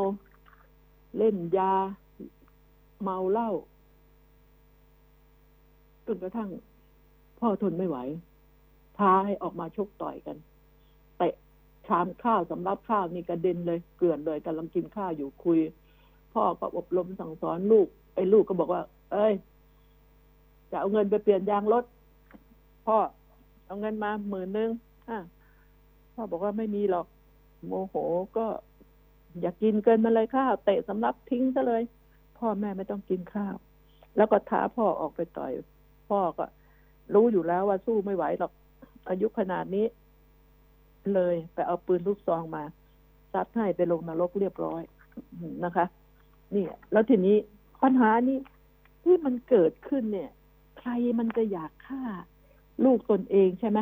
เล่นยา เมาเหล้าจนกระทั่ง พ่อทนไม่ไหว ท้าให้ออกมาชกต่อยกันเตะชามข้าวสำรับข้าวนี่กระเด็นเลย เกลื่อนเลยกำลังกินข้าวอยู่คุย พ่อก็อบรมสั่งสอนลูก ไอ้ลูกก็บอกว่า เอ้ย จะเอาเงินไปเปลี่ยนยางรถ พ่อ เอาเงินมาหมื่นหนึ่งอะพ่อบอกว่าไม่มีหรอก โมโหก็ อยากกินเกินมาเลยข้าวเตะสำรับทิ้งซะเลย พ่อแม่ไม่ต้องกินข้าว แล้วก็ท้าพ่อออกไปต่อย พ่อก็ รู้อยู่แล้วว่าสู้ไม่ไหวหรอก อายุขนาดนี้ เลยไปเอาปืนลูกซองมาซัดให้ไปลงนรกเรียบร้อยนะคะ นี่ แล้วทีนี้ ปัญหานี้ที่มันเกิดขึ้นเนี่ย ใครมันจะอยากฆ่า ลูกตนเองใช่ไหม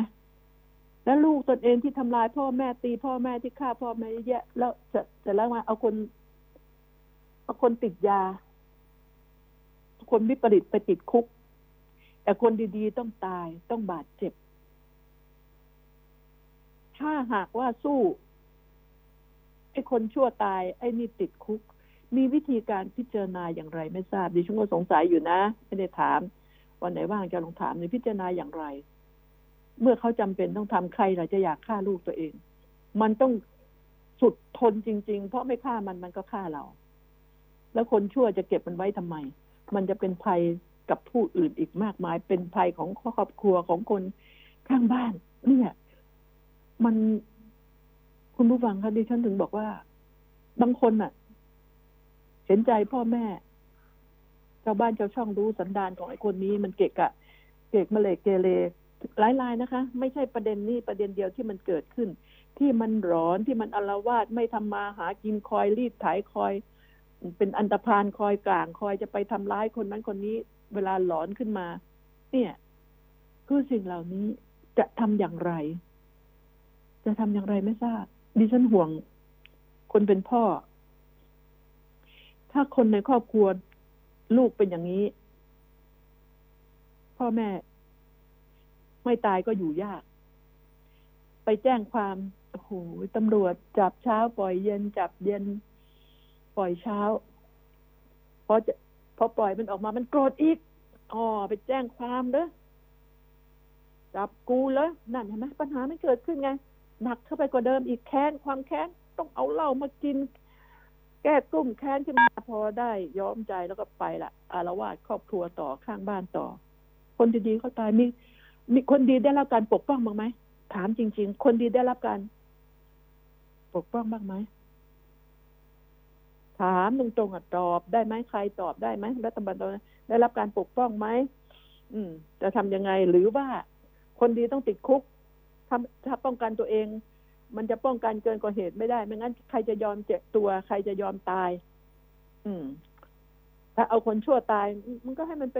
แล้วลูกตนเองที่ทำลายพ่อแม่ตีพ่อแม่ที่ฆ่าพ่อแม่เยอะแยะ แล้วจะจะแล้วมาเอาคนเอาคนติดยา คนวิปริตไปติดคุก แต่คนดีๆต้องตายต้องบาดเจ็บ ถ้าหากว่าสู้ไอ้คนชั่วตาย ไอ้นี่ติดคุก มีวิธีการพิจารณาอย่างไรไม่ทราบดิฉันก็สงสัยอยู่นะ ไม่ได้ถาม วันไหนว่างจะลองถามในพิจารณาอย่างไร เมื่อเขาจำเป็นต้องทำใครเราจะอยากฆ่าลูกตัวเอง มันต้องสุดทนจริง ๆ เพราะไม่ฆ่ามันมันก็ฆ่าเรา แล้วคนชั่วจะเก็บมันไว้ทำไม มันจะเป็นภัยกับผู้อื่นอีกมากมาย เป็นภัยของครอบครัวของคนข้างบ้าน เนี่ย มันคุณผู้ฟังคะดิฉันถึงบอกว่า บางคนน่ะ เห็นใจพ่อแม่ชาวบ้านชาวช่องรู้สันดานของไอ้คนนี้มันเกะกะ เกกมะเลกเกเรหลายรายนะคะ ไม่ใช่ประเด็นนี้ประเด็นเดียวที่มันเกิดขึ้น ที่มันร้อนที่มันอลาวาดไม่ทำมาหากินคอยรีดไถคอย เป็นอันตรพานคอยกลางคอยจะไปทำร้ายคนนั้นคนนี้ เวลาหลอนขึ้นมา เนี่ยคือสิ่งเหล่านี้จะทำอย่างไร จะทำอย่างไรไม่ทราบดิฉันห่วง คนเป็นพ่อ ถ้าคนในครอบครัวลูกเป็นอย่างนี้ พ่อแม่ ไม่ตายก็อยู่ยาก ไปแจ้งความโอ้โหตำรวจจับเช้า ปล่อยเย็นจับเย็น ปล่อยเช้าพอจะพอปล่อยมันออกมามันโกรธอีกอ๋อไปแจ้งความเด้อจับกูเลยนั่นเห็นไหมปัญหาไม่เกิดขึ้นไงหนักเข้าไปกว่าเดิมอีกแค้นความแค้นต้องเอาเหล้ามากิน แก้กลุ่มแค้นขึ้นมาพอได้ยอมใจแล้วก็ไปละอารวาสครอบครัวต่อข้างบ้านต่อ คนดีๆเขาตายมีมีคนดีได้รับการปกป้องบ้างไหมถามจริง ๆ คนดีได้รับการปกป้องบ้างไหมถามตรงๆอะตอบได้ไหมใครตอบได้ไหมรัฐบาลตอนนได้รับการปกป้องไหมอืม จะทำยังไงหรือว่าคนดีต้องติดคุกทำถ้าป้องกันตัวเอง มันจะป้องกันเกินกว่าเหตุไม่ได้ ไม่งั้นใครจะยอมเจ็บตัว ใครจะยอมตาย อืม ถ้าเอาคนชั่วตาย มันก็ให้มันไป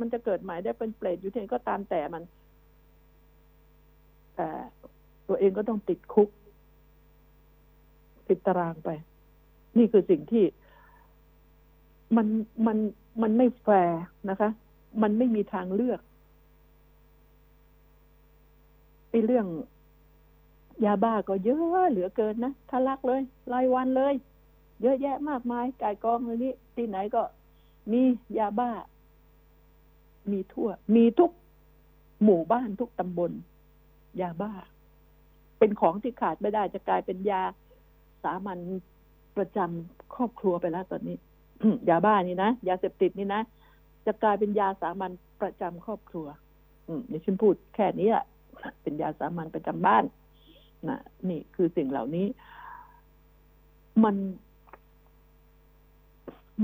มันจะเกิดใหม่ได้เป็นเปรตอยู่ที่ไหนก็ตามแต่มันแต่ตัวเองก็ต้องติดคุก ติดตารางไป นี่คือสิ่งที่มันมันมันไม่แฟร์นะคะ มันไม่มีทางเลือกไอ้เรื่อง ยาบ้าก็เยอะเหลือเกินนะทะลักเลยรายวันเลย เยอะแยะมากมายกายกองเลยนี่ที่ไหนก็มียาบ้า มีทั่ว มีทุกหมู่บ้านทุกตำบล ยาบ้า เป็นของที่ขาดไม่ได้จะกลายเป็นยาสามัญประจำครอบครัวไปแล้วตอนนี้ยาบ้านี่นะยาเสพติดนี่นะจะกลายเป็นยาสามัญประจำครอบครัว อืมเดี๋ยวฉันพูดแค่นี้อะเป็นยาสามัญประจำบ้าน นะนี่คือสิ่งเหล่านี้ มัน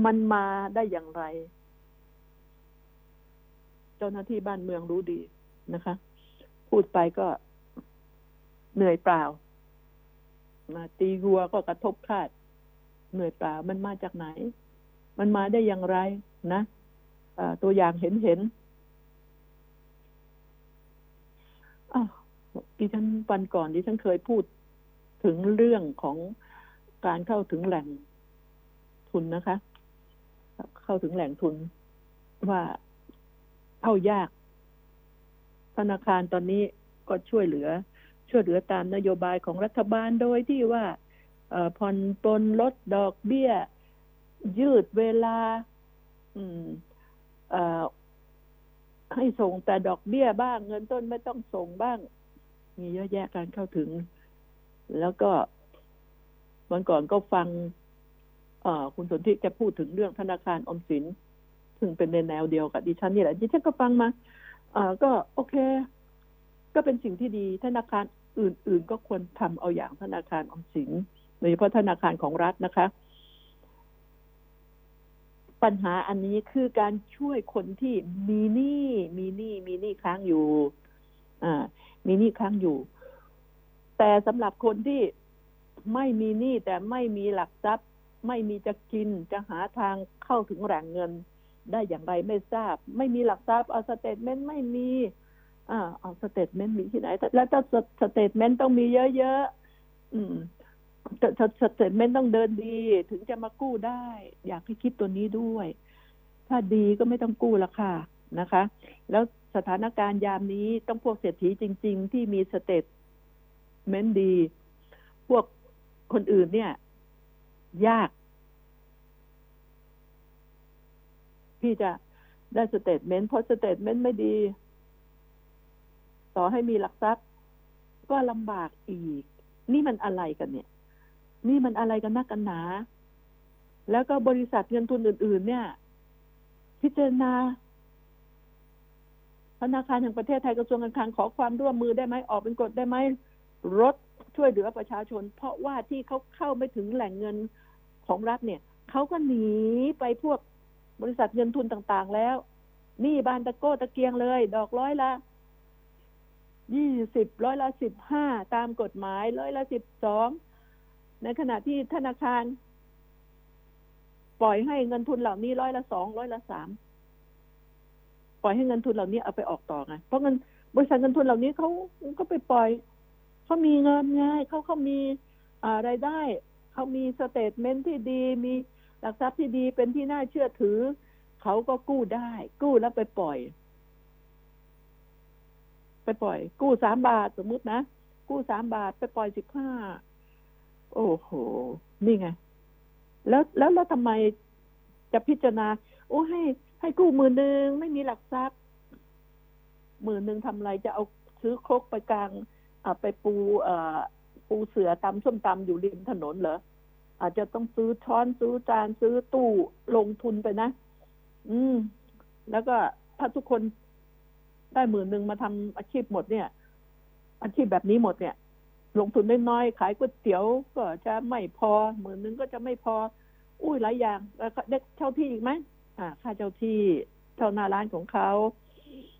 มันมาได้อย่างไร เจ้าหน้าที่บ้านเมืองรู้ดีนะคะ พูดไปก็เหนื่อยเปล่านะตีรัวก็กระทบคาด เหนื่อยเปล่ามันมาจากไหน มันมาได้อย่างไรนะะตัวอย่างเห็นเห็นอ้าว ดิฉันวันก่อนดิฉันเคยพูดถึงเรื่องของการเข้าถึงแหล่งทุนนะคะ เข้าถึงแหล่งทุนว่าเข้ายาก ธนาคารตอนนี้ก็ช่วยเหลือ ช่วยเหลือตามนโยบายของรัฐบาลโดยที่ว่าผ่อนปลนลดดอกเบี้ย ยืดเวลาให้ส่งแต่ดอกเบี้ยบ้าง เงินต้นไม่ต้องส่งบ้าง มีเยอะแยะการเข้าถึง แล้วก็วันก่อนก็ฟังคุณสนธิแกพูดถึงเรื่องธนาคารอมสิน ซึ่งเป็นในแนวเดียวกับดิฉันนี่แหละดิฉันก็ฟังมาก็โอเค ก็เป็นสิ่งที่ดีธนาคารอื่น ๆ ก็ควรทำเอาอย่างธนาคารอมสินโดยเฉพาะธนาคารของรัฐนะคะ ปัญหาอันนี้คือการช่วยคนที่มีหนี้มีหนี้มีหนี้ค้างอยู่ อ่า มีหนี้ค้างอยู่ แต่สำหรับคนที่ไม่มีหนี้แต่ไม่มีหลักทรัพย์ ไม่มีจะกินจะหาทางเข้าถึงแหล่งเงิน ได้อย่างไรไม่ทราบ ไม่มีหลักทรัพย์เอา statement ไม่มีอ่าเอา statement มีที่ไหน แล้วถ้า statement ต้องมีเยอะๆอืม statement ต้องเดินดี ถึงจะมากู้ได้ อยากให้คิดตัวนี้ด้วย ถ้าดีก็ไม่ต้องกู้ละค่ะนะคะ แล้ว สถานการณ์ยามนี้ต้องพวกเศรษฐีจริง ๆ ที่มี statement ดี พวกคนอื่นเนี่ย ยากที่จะได้ statement เพราะ statement ไม่ดี ต่อให้มีหลักทรัพย์ ก็ลำบากอีก นี่มันอะไรกันเนี่ย นี่มันอะไรกันนักกันหนา แล้วก็บริษัทเงินทุนอื่น ๆ เนี่ย พิจารณา ธนาคารแห่งประเทศไทยกระทรวงการคลังขอความร่วมมือได้ไหมออกเป็นกฎได้ไหมลดช่วยเหลือประชาชน เพราะว่าที่เขาเข้าไม่ถึงแหล่งเงินของรัฐเนี่ยเขาก็หนีไปพวกบริษัทเงินทุนต่างๆแล้วนี่บานตะโก้ตะเกียงเลย ดอกร้อยละยี่สิบร้อยละสิบห้าตามกฎหมายร้อยละสิบสองในขณะที่ธนาคาร ปปล่อยให้เงินทุนเหล่านี้ร้อยละสองร้อยละสาม ล่อยให้เงินทุนเหล่านี้เอาไปออกต่อไงเพราะเงินบริษัทเงินทุนเหล่านี้เขาก็ไปปล่อยเขามีเงินไงเขาเขามีอ่ารายได้เขามี statement ที่ดี มีหลักทรัพย์ที่ดีเป็นที่น่าเชื่อถือ เขาก็กู้ได้ กู้แล้วไปปล่อย ไปปล่อย กู้สามบาทสมมุตินะกู้สามบาทไปปล่อยสิบห้าโอ้โห นี่ไง แล้วแล้วแล้วทำไมจะพิจารณา โอ้ให้ ให้กู้หมื่นหนึ่งไม่มีหลักทรัพย์หมื่นหนึ่งทำอะไรจะเอาซื้อครกไปกลางไปปูปูเสือตำส้มตำอยู่ริมถนนเหรออาจจะต้องซื้อช้อนซื้อจานซื้อตู้ลงทุนไปนะ อืม แล้วก็ถ้าทุกคนได้หมื่นหนึ่งมาทำอาชีพหมดเนี่ย อาชีพแบบนี้หมดเนี่ย ลงทุนน้อยๆขายก๋วยเตี๋ยวก็จะไม่พอหมื่นหนึ่งก็จะไม่พอ อุ้ยหลายอย่าง แล้วก็ได้เช่าที่อีกไหม ค่าเช่าที่เช่าหน้าร้านของเขา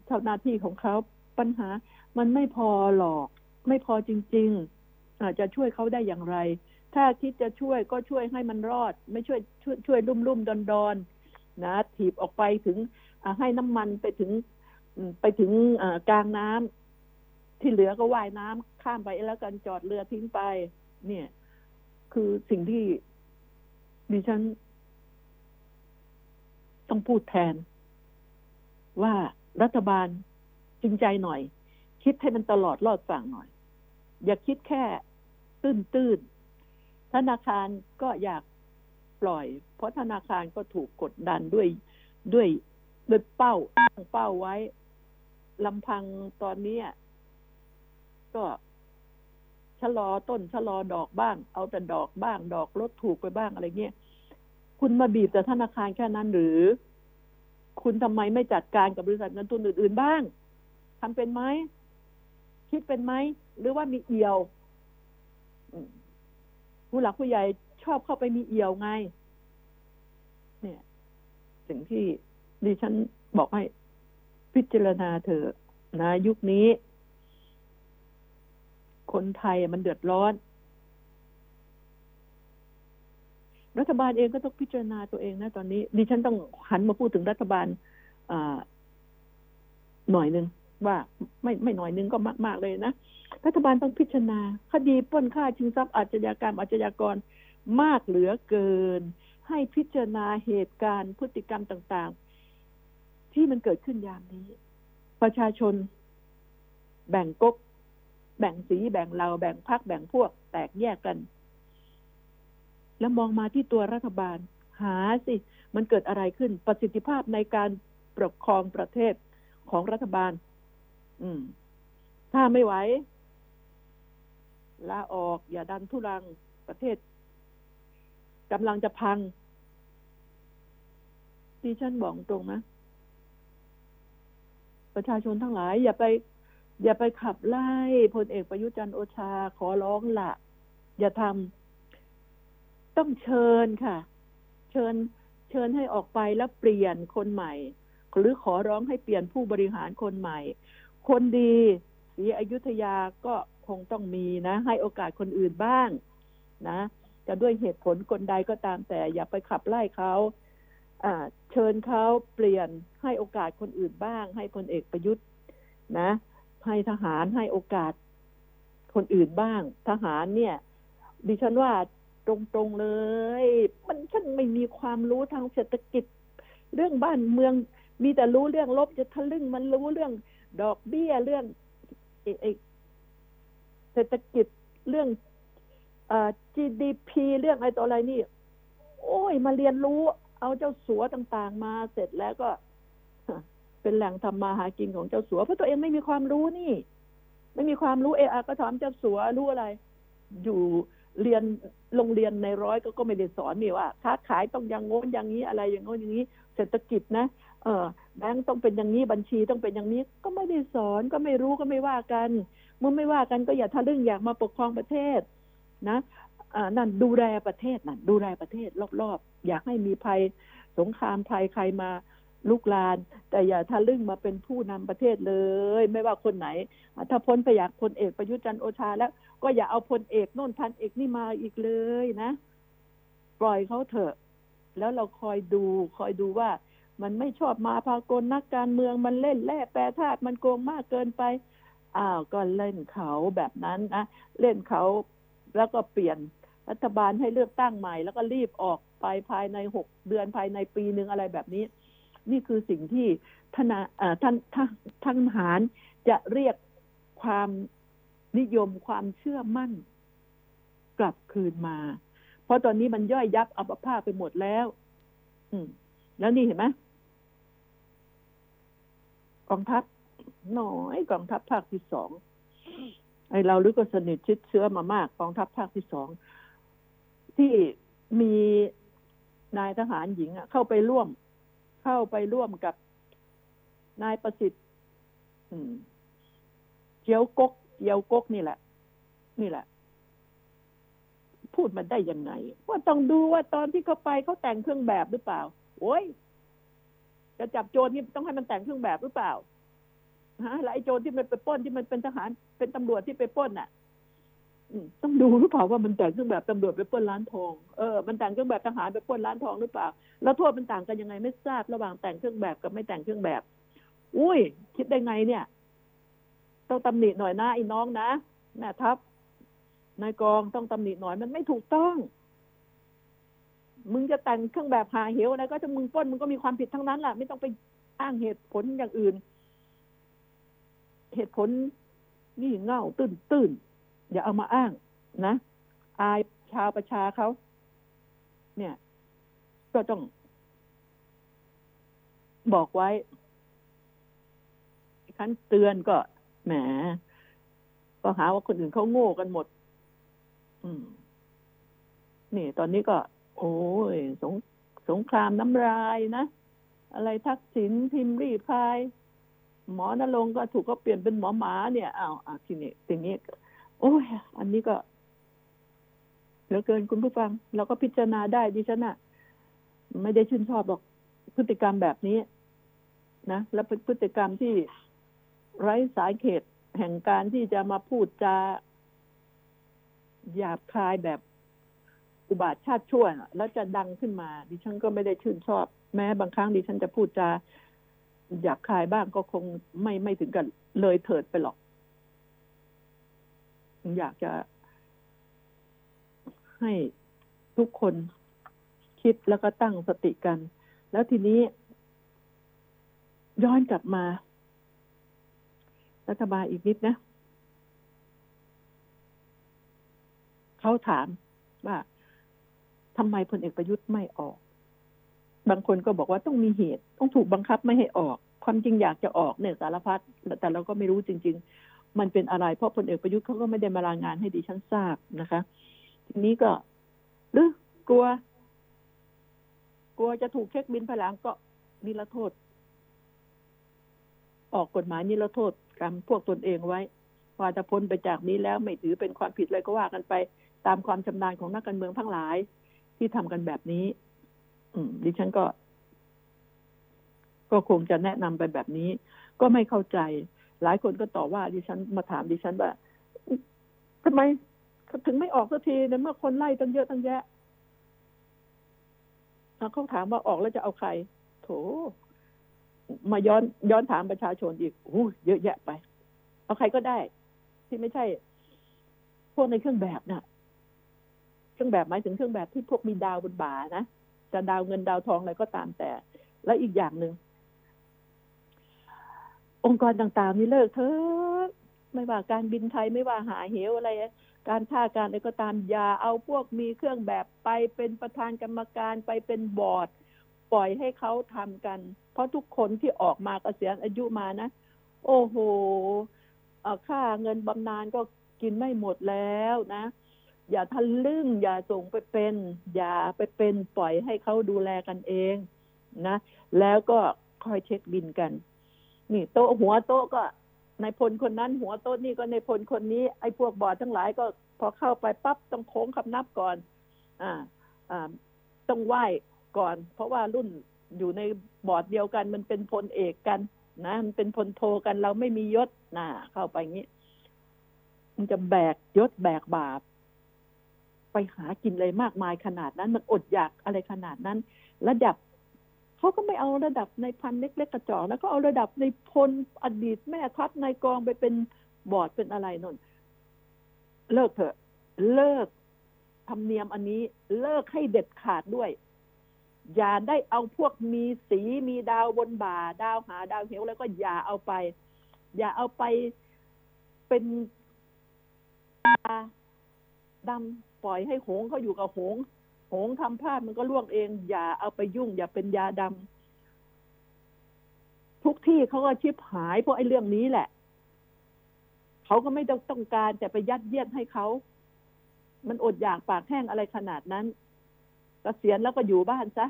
เช่าหน้าที่ของเขาปัญหา มันไม่พอหรอก ไม่พอจริง ๆ อาจจะช่วยเขาได้อย่างไร ถ้าคิดจะช่วยก็ช่วยให้มันรอด ไม่ช่วยช่วยช่วยลุ่มลุ่มดอนดอนๆนะถีบออกไปถึงให้น้ำมันไปถึงไปถึงกลางน้ำที่เหลือก็ว่ายน้ำข้ามไปแล้วกันจอดเรือทิ้งไป เนี่ย คือสิ่งที่ดิฉัน ต้องพูดแทน ว่ารัฐบาลจริงใจหน่อย คิดให้มันตลอดรอดฝั่งหน่อย อย่าคิดแค่ตื้นตื้นธนาคารก็อยากปล่อย เพราะธนาคารก็ถูกกดดันด้วยด้วยด้วยเป้าตั้งเป้าไว้ลำพังตอนนี้ก็ชะลอต้นชะลอดอกบ้าง เอาแต่ดอกบ้าง ดอกลดถูกไปบ้างอะไรเงี้ย คุณมาบีบแต่ธนาคารแค่นั้นหรือ คุณทำไมไม่จัดการกับบริษัทเงินทุนอื่นๆบ้างทำเป็นไหมคิดเป็นไหมหรือว่ามีเอี่ยวผู้หลักผู้ใหญ่ชอบเข้าไปมีเอี่ยวไง เนี่ย สิ่งที่ดิฉันบอกให้พิจารณาเถอะนะ ยุคนี้ คนไทยมันเดือดร้อน รัฐบาลเองก็ต้องพิจารณาตัวเองนะตอนนี้ดิฉันต้องหันมาพูดถึงรัฐบาลหน่อยหนึ่งว่าไม่ไม่หน่อยหนึงก็มากมากเลยนะ รัฐบาลต้องพิจารณา คดีปล้นฆ่าชิงทรัพย์อาชญากรรมอาชญากรมากเหลือเกิน ให้พิจารณาเหตุการณ์พฤติกรรมต่างๆ ที่มันเกิดขึ้นยามนี้ ประชาชน แบ่งก๊กแบ่งสีแบ่งเราแบ่งพรรคแบ่งพวก แตกแยกกัน แล้วมองมาที่ตัวรัฐบาล หาสิ มันเกิดอะไรขึ้น ประสิทธิภาพในการปกครองประเทศของรัฐบาล อืม ถ้าไม่ไหวลาออก อย่าดันทุรังประเทศกำลังจะพังดิฉันบอกตรงนะประชาชนทั้งหลาย อย่าไป อย่าไปขับไล่พลเอกประยุจันโอชาขอร้องละอย่าทำ ต้องเชิญค่ะ เชิญเชิญให้ออกไปแล้วเปลี่ยนคนใหม่ หรือขอร้องให้เปลี่ยนผู้บริหารคนใหม่ คนดีศรีอยุธยาก็คงต้องมีนะ ให้โอกาสคนอื่นบ้างนะจะด้วยเหตุผลคนใดก็ตามแต่อย่าไปขับไล่เขาอ่าเชิญเขาเปลี่ยนให้โอกาสคนอื่นบ้าง ให้พลเอกประยุทธ์นะ ให้ทหารให้โอกาสคนอื่นบ้าง ทหารเนี่ย ดิฉันว่า ตรงๆเลย มันช่างไม่มีความรู้ทางเศรษฐกิจ เรื่องบ้านเมือง มีแต่รู้เรื่องลบจะทะลึ่งมันรู้เรื่อง ดอกเบี้ยเรื่องไอ้ไอ้เศรษฐกิจเรื่องเอ่อ GDP เรื่องอะไรต่ออะไรนี่ โอ้ย มาเรียนรู้เอาเจ้าสัวต่างๆ มาเสร็จแล้วก็เป็นแหล่งทำมาหากินของเจ้าสัวเพราะตัวเองไม่มีความรู้นี่ ไม่มีความรู้เออก็ถามเจ้าสัวรู้อะไร อยู่ เรียนโรงเรียนในร้อยก็ก็ไม่ได้สอนนี่ว่าค้าขายต้องอย่างโน้นอย่างนี้อะไรอย่างโน้นอย่างนี้ เศรษฐกิจนะเออแบงก์ต้องเป็นอย่างนี้บัญชีต้องเป็นอย่างนี้ ก็ไม่ได้สอนก็ไม่รู้ก็ไม่ว่ากัน เมื่อไม่ว่ากันก็อย่าทะลึ่งอยากมาปกครองประเทศนะนั่นดูแลประเทศนั่นดูแลประเทศรอบๆ อยากให้มีภัยสงครามภัยใครมาลุกลาน แต่อย่าทะลึ่งมาเป็นผู้นำประเทศเลย ไม่ว่าคนไหน ถ้าพ้นไปอยากพลเอกประยุทธ์จันโอชาแล้ว ก็อย่าเอาพลเอกโน่นพันเอกนี่มาอีกเลยนะ ปล่อยเขาเถอะ แล้วเราคอยดูคอยดูว่า มันไม่ชอบมาพากลนักการเมืองมันเล่นแร่แปรธาตุมันโกงมากเกินไปอ้าวก็เล่นเขาแบบนั้นนะเล่นเขาแล้วก็เปลี่ยนรัฐบาลให้เลือกตั้งใหม่ แล้วก็รีบออกไปภายในหกเดือนภายในปีหนึ่งอะไรแบบนี้ นี่คือสิ่งที่ท่านท่านท่านท่านทหารจะเรียกความ นิยมความเชื่อมั่น กลับคืนมา เพราะตอนนี้มันย่อยยับอัปภาพไปหมดแล้ว อืม แล้วนี่เห็นไหมกองทัพน้อยกองทัพภาคที่สองไอเราหรือก็สนิทชิดเชื้อมามากกองทัพภาคที่สองที่มีนายทหารหญิงอะเข้าไปร่วม เข้าไปร่วมกับนายประสิทธิ์เจียวกก เจียวกกนี่แหละ นี่แหละ พูดมันได้ยังไง ว่าต้องดูว่าตอนที่เขาไปเขาแต่งเครื่องแบบหรือเปล่า โอ้ยจะจับโจรนี่ต้องให้มันแต่งเครื่องแบบหรือเปล่าฮะแล้วไอ้โจรที่มันไปป้นที่มันเป็นทหารเป็นตำรวจที่ไปป้นน่ะต้องดูหรือเปล่าว่ามันแต่งเครื่องแบบตำรวจไปป้นร้านทองเออมันแต่งเครื่องแบบทหารไปป้นร้านทองหรือเปล่า แล้วโทษมันต่างกันยังไงไม่ทราบระหว่างแต่งเครื่องแบบกับไม่แต่งเครื่องแบบ อุ้ย คิดได้ไงเนี่ย ต้องตำหนิหน่อยนะไอ้น้องนะแม่ทัพนายกองต้องตำหนิหน่อยมันไม่ถูกต้อง มึงจะแต่งเครื่องแบบหาเหวอะก็จะมึงป้นมึงก็มีความผิดทั้งนั้นแหละไม่ต้องไปอ้างเหตุผลอย่างอื่น เหตุผลนี่เง่าตื้นตื้นอย่าเอามาอ้างนะ อายชาวประชาเขาเนี่ย ก็ต้อง บอกไว้คันเตือนก็ แหม ก็หาว่าคนอื่นเขาโง่กันหมด อืม นี่ ตอนนี้ก็ โอ้ยสงสงครามน้ำลายนะ อะไรทักษิณพิมรีพาย หมอนรงก็ถูกก็เปลี่ยนเป็นหมอหมาเนี่ยอ้าวอะทีนี้ทีนี้ โอ้ย อันนี้ก็เหลือเกินคุณผู้ฟัง เราก็พิจารณาได้ดิฉันอะไม่ได้ชื่นชอบหรอกพฤติกรรมแบบนี้นะ และพฤติกรรมที่ ไร้สายเขตแห่งการที่จะมาพูดจาหยาบคายแบบอุบาทชาติชั่วแล้วจะดังขึ้นมา ดิฉันก็ไม่ได้ชื่นชอบ แม้บางครั้งดิฉันจะพูดจาหยาบคายบ้างก็คงไม่ไม่ถึงกับเลยเถิดไปหรอก อยากจะให้ทุกคนคิดแล้วก็ตั้งสติกัน แล้วทีนี้ย้อนกลับมา รัฐบาลอีกนิดนะเขาถามว่าทำไมพลเอกประยุทธ์ไม่ออก บางคนก็บอกว่าต้องมีเหตุ ต้องถูกบังคับไม่ให้ออก ความจริงอยากจะออกเนี่ยสารพัดแต่เราก็ไม่รู้จริง ๆ มันเป็นอะไร เพราะพลเอกประยุทธ์เขาก็ไม่ได้มารายงานให้ดิฉันทราบนะคะ ทีนี้ก็หรือกลัว กลัวจะถูกเช็คบินภายหลังก็นิรโทษ ออกกฎหมายนิรโทษ กรรมพวกตนเองไว้ว่าจะพ้นไปจากนี้แล้วไม่ถือเป็นความผิดเลยก็ว่ากันไป ตามความชำนาญของนักการเมืองทั้งหลาย ที่ทำกันแบบนี้ อืมดิฉันก็ ก็คงจะแนะนำไปแบบนี้ ก็ไม่เข้าใจ หลายคนก็ต่อว่า ดิฉันมาถามดิฉันว่าทำไมถึงไม่ออกสักทีในเมื่อคนไล่ตั้งเยอะตั้งแยะแล้วเขาถามว่าออกแล้วจะเอาใคร โถ มาย้อนย้อนถามประชาชนอีกโอ้เยอะแยะไป เอาใครก็ได้ ที่ไม่ใช่ พวกในเครื่องแบบน่ะ เครื่องแบบหมายถึงเครื่องแบบที่พวกมีดาวบนบ่านะจะดาวเงินดาวทองอะไรก็ตามแต่ และอีกอย่างหนึ่งองค์กรต่างๆนี่เลิกเถอะไม่ว่าการบินไทยไม่ว่าหาเหวอะไร การท่าการอะไรก็ตามอย่าเอาพวกมีเครื่องแบบไปเป็นประธานกรรมการไปเป็นบอร์ด ปล่อยให้เขาทำกัน เพราะทุกคนที่ออกมาเกษียณอายุมานะ โอ้โหค่าเงินบำนาญก็กินไม่หมดแล้วนะ อย่าทะลึ่ง อย่าส่งไปเป็น อย่าไปเป็นปล่อยให้เขาดูแลกันเองนะ แล้วก็คอยเช็คบิลกัน นี่โต๊ะหัวโต๊ะก็นายพลคนนั้น หัวโต๊ะนี่ก็นายพลคนนี้ไอ้พวกบอร์ดทั้งหลายก็พอเข้าไปปั๊บต้องโค้งคำนับก่อน อ่าอ่าต้องไหว้ก่อน เพราะว่ารุ่น อยู่ในบอร์ดเดียวกัน มันเป็นพลเอกกันนะมันเป็นพลโทกันเราไม่มียศน่ะ เข้าไปงี้ มันจะแบกยศแบกบ่า ไปหากินอะไรมากมายขนาดนั้น มันอดอยากอะไรขนาดนั้น ระดับเขาก็ไม่เอาระดับในพันเล็กๆกระจอกแล้วก็เอาระดับในพลอดีตแม่ทัพนายกองไปเป็นบอร์ดเป็นอะไรนนเลิกเถอะ เลิกธรรมเนียมอันนี้ เลิกให้เด็ดขาดด้วย อย่าได้เอาพวกมีสีมีดาวบนบ่า ดาวหาดาวเหวแล้วก็อย่าเอาไป อย่าเอาไปเป็นตาดำปล่อยให้หงเขาอยู่กับหง หงทำพลาดมันก็ล่วงเอง อย่าเอาไปยุ่ง อย่าเป็นยาดำทุกที่เขาก็ชิบหายเพราะไอ้เรื่องนี้แหละเขาก็ไม่ต้องการแต่ไปยัดเยียดให้เขา มันอดอยากปากแห้งอะไรขนาดนั้น กเกษียณแล้วก็อยู่บ้านซะ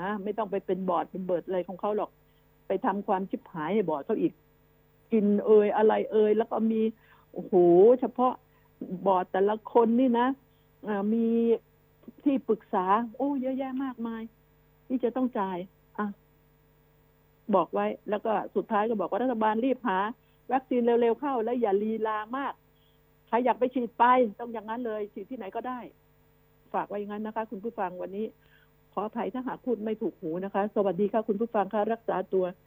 นะไม่ต้องไปเป็นบอร์ดเป็นเบิร์ดอะไรของเขาหรอก ไปทำความชิบหายให้บอร์ดเขาอีก กินเอ่ยอะไรเอ่ยแล้วก็มีโอ้โหเฉพาะบอร์ดแต่ละคนนี่นะมีที่ปรึกษา โอ้เยอะแยะมากมาย ที่จะต้องจ่ายอะบอกไว้ แล้วก็สุดท้ายก็บอกว่ารัฐบาลรีบหาวัคซีนเร็วๆเข้า แล้วอย่าลีลามาก ใครอยากไปฉีดไปต้องอย่างนั้นเลย ฉีดที่ไหนก็ได้ ฝากไว้อย่างนั้นนะคะ คุณผู้ฟังวันนี้ ขออภัยถ้าหากพูดไม่ถูกหูนะคะ สวัสดีค่ะคุณผู้ฟังค่ะรักษาตัว